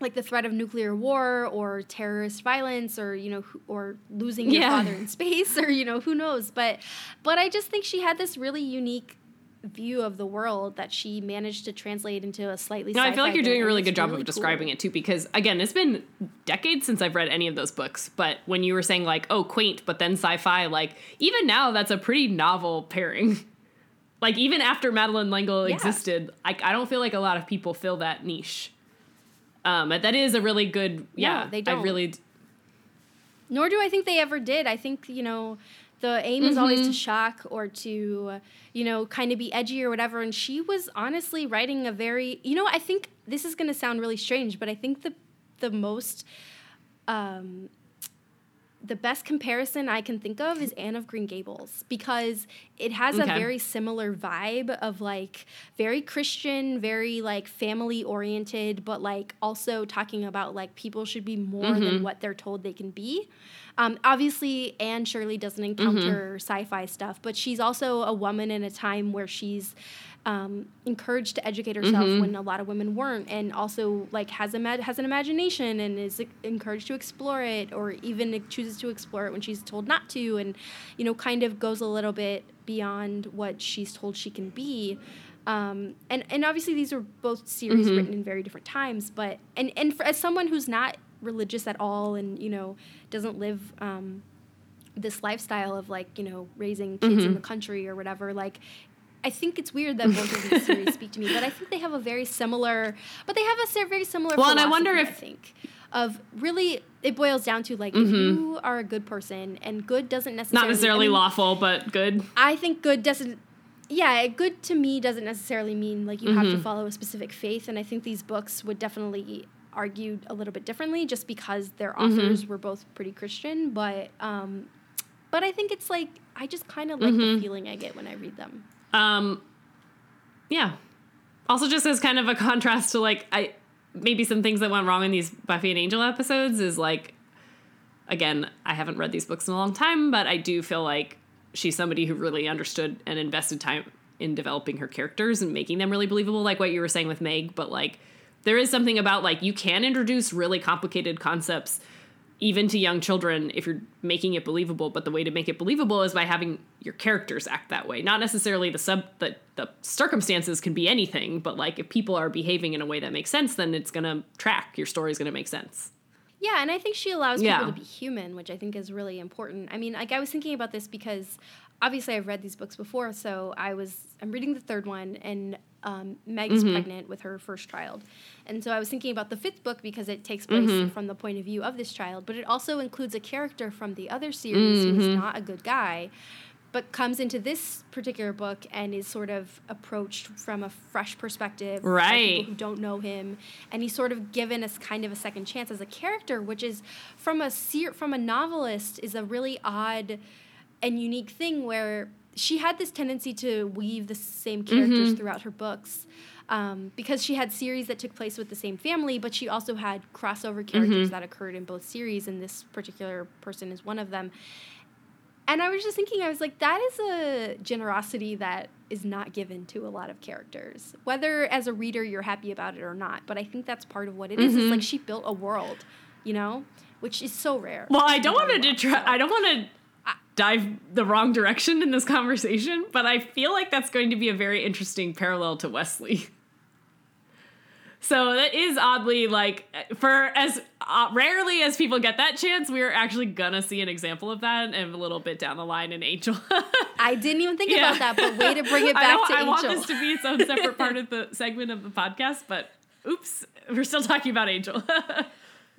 like the threat of nuclear war or terrorist violence or you know who- or losing your
Yeah.
father in space or you know who knows but but i just think she had this really unique view of the world that she managed to translate into a slightly
No, I feel like you're doing a really good job
really
of describing
cool.
it too, because again, it's been decades since I've read any of those books. But when you were saying like, oh, quaint, but then sci-fi, like even now, that's a pretty novel pairing. like even after Madeleine L'Engle
Yeah.
existed, I, I don't feel like a lot of people fill that niche. Um, but that is a really good. Yeah,
they don't.
really.
nor do I think they ever did. I think you know, the aim is always
Mm-hmm.
to shock or to you know kind of be edgy or whatever. And she was honestly writing a very you know I think this is going to sound really strange, but I think the the most um, the best comparison I can think of is Anne of Green Gables because it has a very similar vibe of like very Christian, very like family oriented, but like also talking about like people should be more than what they're told they can be. Um, obviously, Anne Shirley doesn't encounter sci-fi stuff, but she's also a woman in a time where she's um, encouraged to educate herself when a lot of women weren't, and also like has a ma- has an imagination and is encouraged to explore it, or even chooses to explore it when she's told not to, and you know, kind of goes a little bit beyond what she's told she can be. Um, and and obviously these are both series
Mhm.
written in very different times, but and and for, as someone who's not religious at all, and you know doesn't live um, this lifestyle of like you know raising kids in
Mhm.
the country or whatever, like I think it's weird that both of these series speak to me, but I think they have a very similar, but they have a very similar.
Well, and I wonder
I
if-
think of really it boils down to like if
Mhm.
you are a good person and good doesn't necessarily
Not necessarily
I mean,
lawful, but good.
I think good doesn't. Yeah, good to me doesn't necessarily mean like you have to
Mhm.
follow a specific faith, and I think these books would definitely argue a little bit differently, just because their
Mhm.
authors were both pretty Christian. But, um, but I think it's like I just kind of like the
Mhm.
feeling I get when I read them.
Um, yeah. Also, just as kind of a contrast to like I maybe some things that went wrong in these Buffy and Angel episodes is like, again, I haven't read these books in a long time, but I do feel like she's somebody who really understood and invested time in developing her characters and making them really believable, like what you were saying with Meg. But like, there is something about like you can introduce really complicated concepts even to young children if you're making it believable but the way to make it believable is by having your characters act that way not necessarily the sub the, the circumstances can be anything but like if people are behaving in a way that makes sense then it's gonna track your story's gonna make sense
Yeah, and I think she allows
Yeah.
people to be human, which I think is really important. I mean, like I was thinking about this because obviously I've read these books before, so I was I'm reading the third one, and um, Meg is
Mhm.
pregnant with her first child, and so I was thinking about the fifth book because it takes place
Mhm.
from the point of view of this child, but it also includes a character from the other series who's
Mhm.
not a good guy. But comes into this particular book and is sort of approached from a fresh perspective,
Right.
who don't know him, and he's sort of given us kind of a second chance as a character, which is from a ser- from a novelist is a really odd and unique thing where she had this tendency to weave the same characters
Mhm.
throughout her books. Um, because she had series that took place with the same family, but she also had crossover characters
Mhm.
that occurred in both series, and this particular person is one of them. And I was just thinking, I was like, that is a generosity that is not given to a lot of characters. Whether as a reader you're happy about it or not, but I think that's part of what it is. It's
Mhm.
like she built a world you know, which is so rare.
Well, I don't want to
dialogue,
detra-
so-
I don't want to dive the wrong direction in this conversation, but I feel like that's going to be a very interesting parallel to Wesley. So that is oddly like for as uh, rarely as people get that chance, we're actually gonna see an example of that and a little bit down the line in Angel.
I didn't even think
Yeah.
about that, but way to bring it back to
I
Angel.
want this to be its own separate part of the segment of the podcast, but oops, we're still talking about Angel.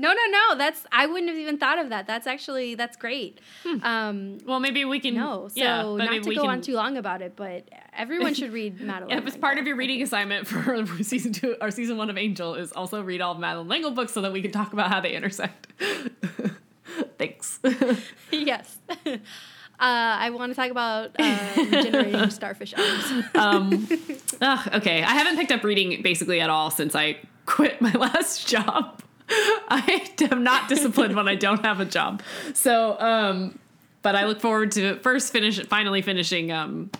No, no, no. That's I wouldn't have even thought of that. That's actually that's great. Um,
well, maybe we can.
no, so
yeah,
not to go
can,
on too long about it, but everyone should read
Madeleine. If it's part of your reading assignment for season two or season one of Angel is also read all of Madeleine L'Engle books so that we can talk about how they intersect. Thanks.
yes. Uh, I want to talk about uh, regenerating starfish arms.
um, ugh, okay, I haven't picked up reading basically at all since I quit my last job. I am not disciplined when I don't have a job. So, um, but I look forward to first finish finally finishing. Um,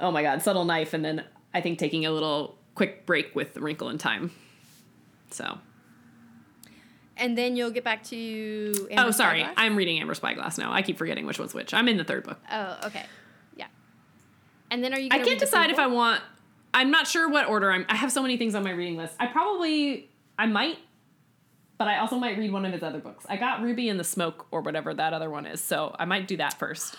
oh my God, subtle knife, and then I think taking a little quick break with Wrinkle in Time. So.
and then you'll get back to. Amber oh,
sorry.
Spyglass?
I'm reading Amber Spyglass now. I keep forgetting which one's which. I'm in the third book.
Oh, okay. Yeah. And then are you?
I can't decide if I want. I'm not sure what order I'm. I have so many things on my reading list. I probably. I might. But I also might read one of his other books. I got Ruby in the Smoke or whatever that other one is, so I might do that first.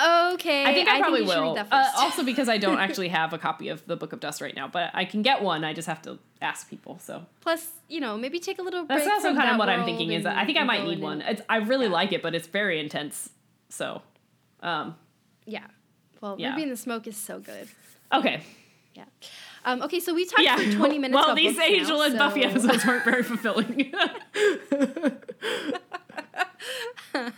Okay.
I think I probably
you should
will.
Read that
Uh, also because I don't actually have a copy of the Book of Dust right now, but I can get one. I just have to ask people. So
Plus, you know, maybe take a little. Break.
That's
also
kind of what I'm thinking. Is I think I might need one. It's, I really
yeah.
like it, but it's very intense. So, um,
Yeah. Well,
Yeah.
Ruby in the Smoke is so good.
okay.
Yeah. Um, okay, so we talked
yeah.
for 20 minutes
well, these Angel
now,
and Buffy episodes weren't very fulfilling.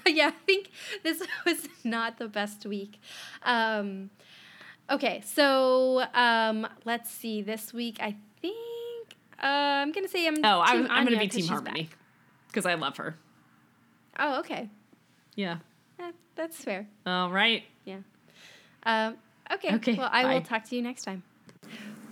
yeah, I think this was not the best week. Um, okay, so um, let's see. This week, I think uh, I'm gonna say I'm.
oh, I'm, I'm going to be Team Harmony because I love her.
Oh, okay.
Yeah.
That's fair.
All right.
Yeah. Um, okay.
Okay,
Well, I will talk to you next time.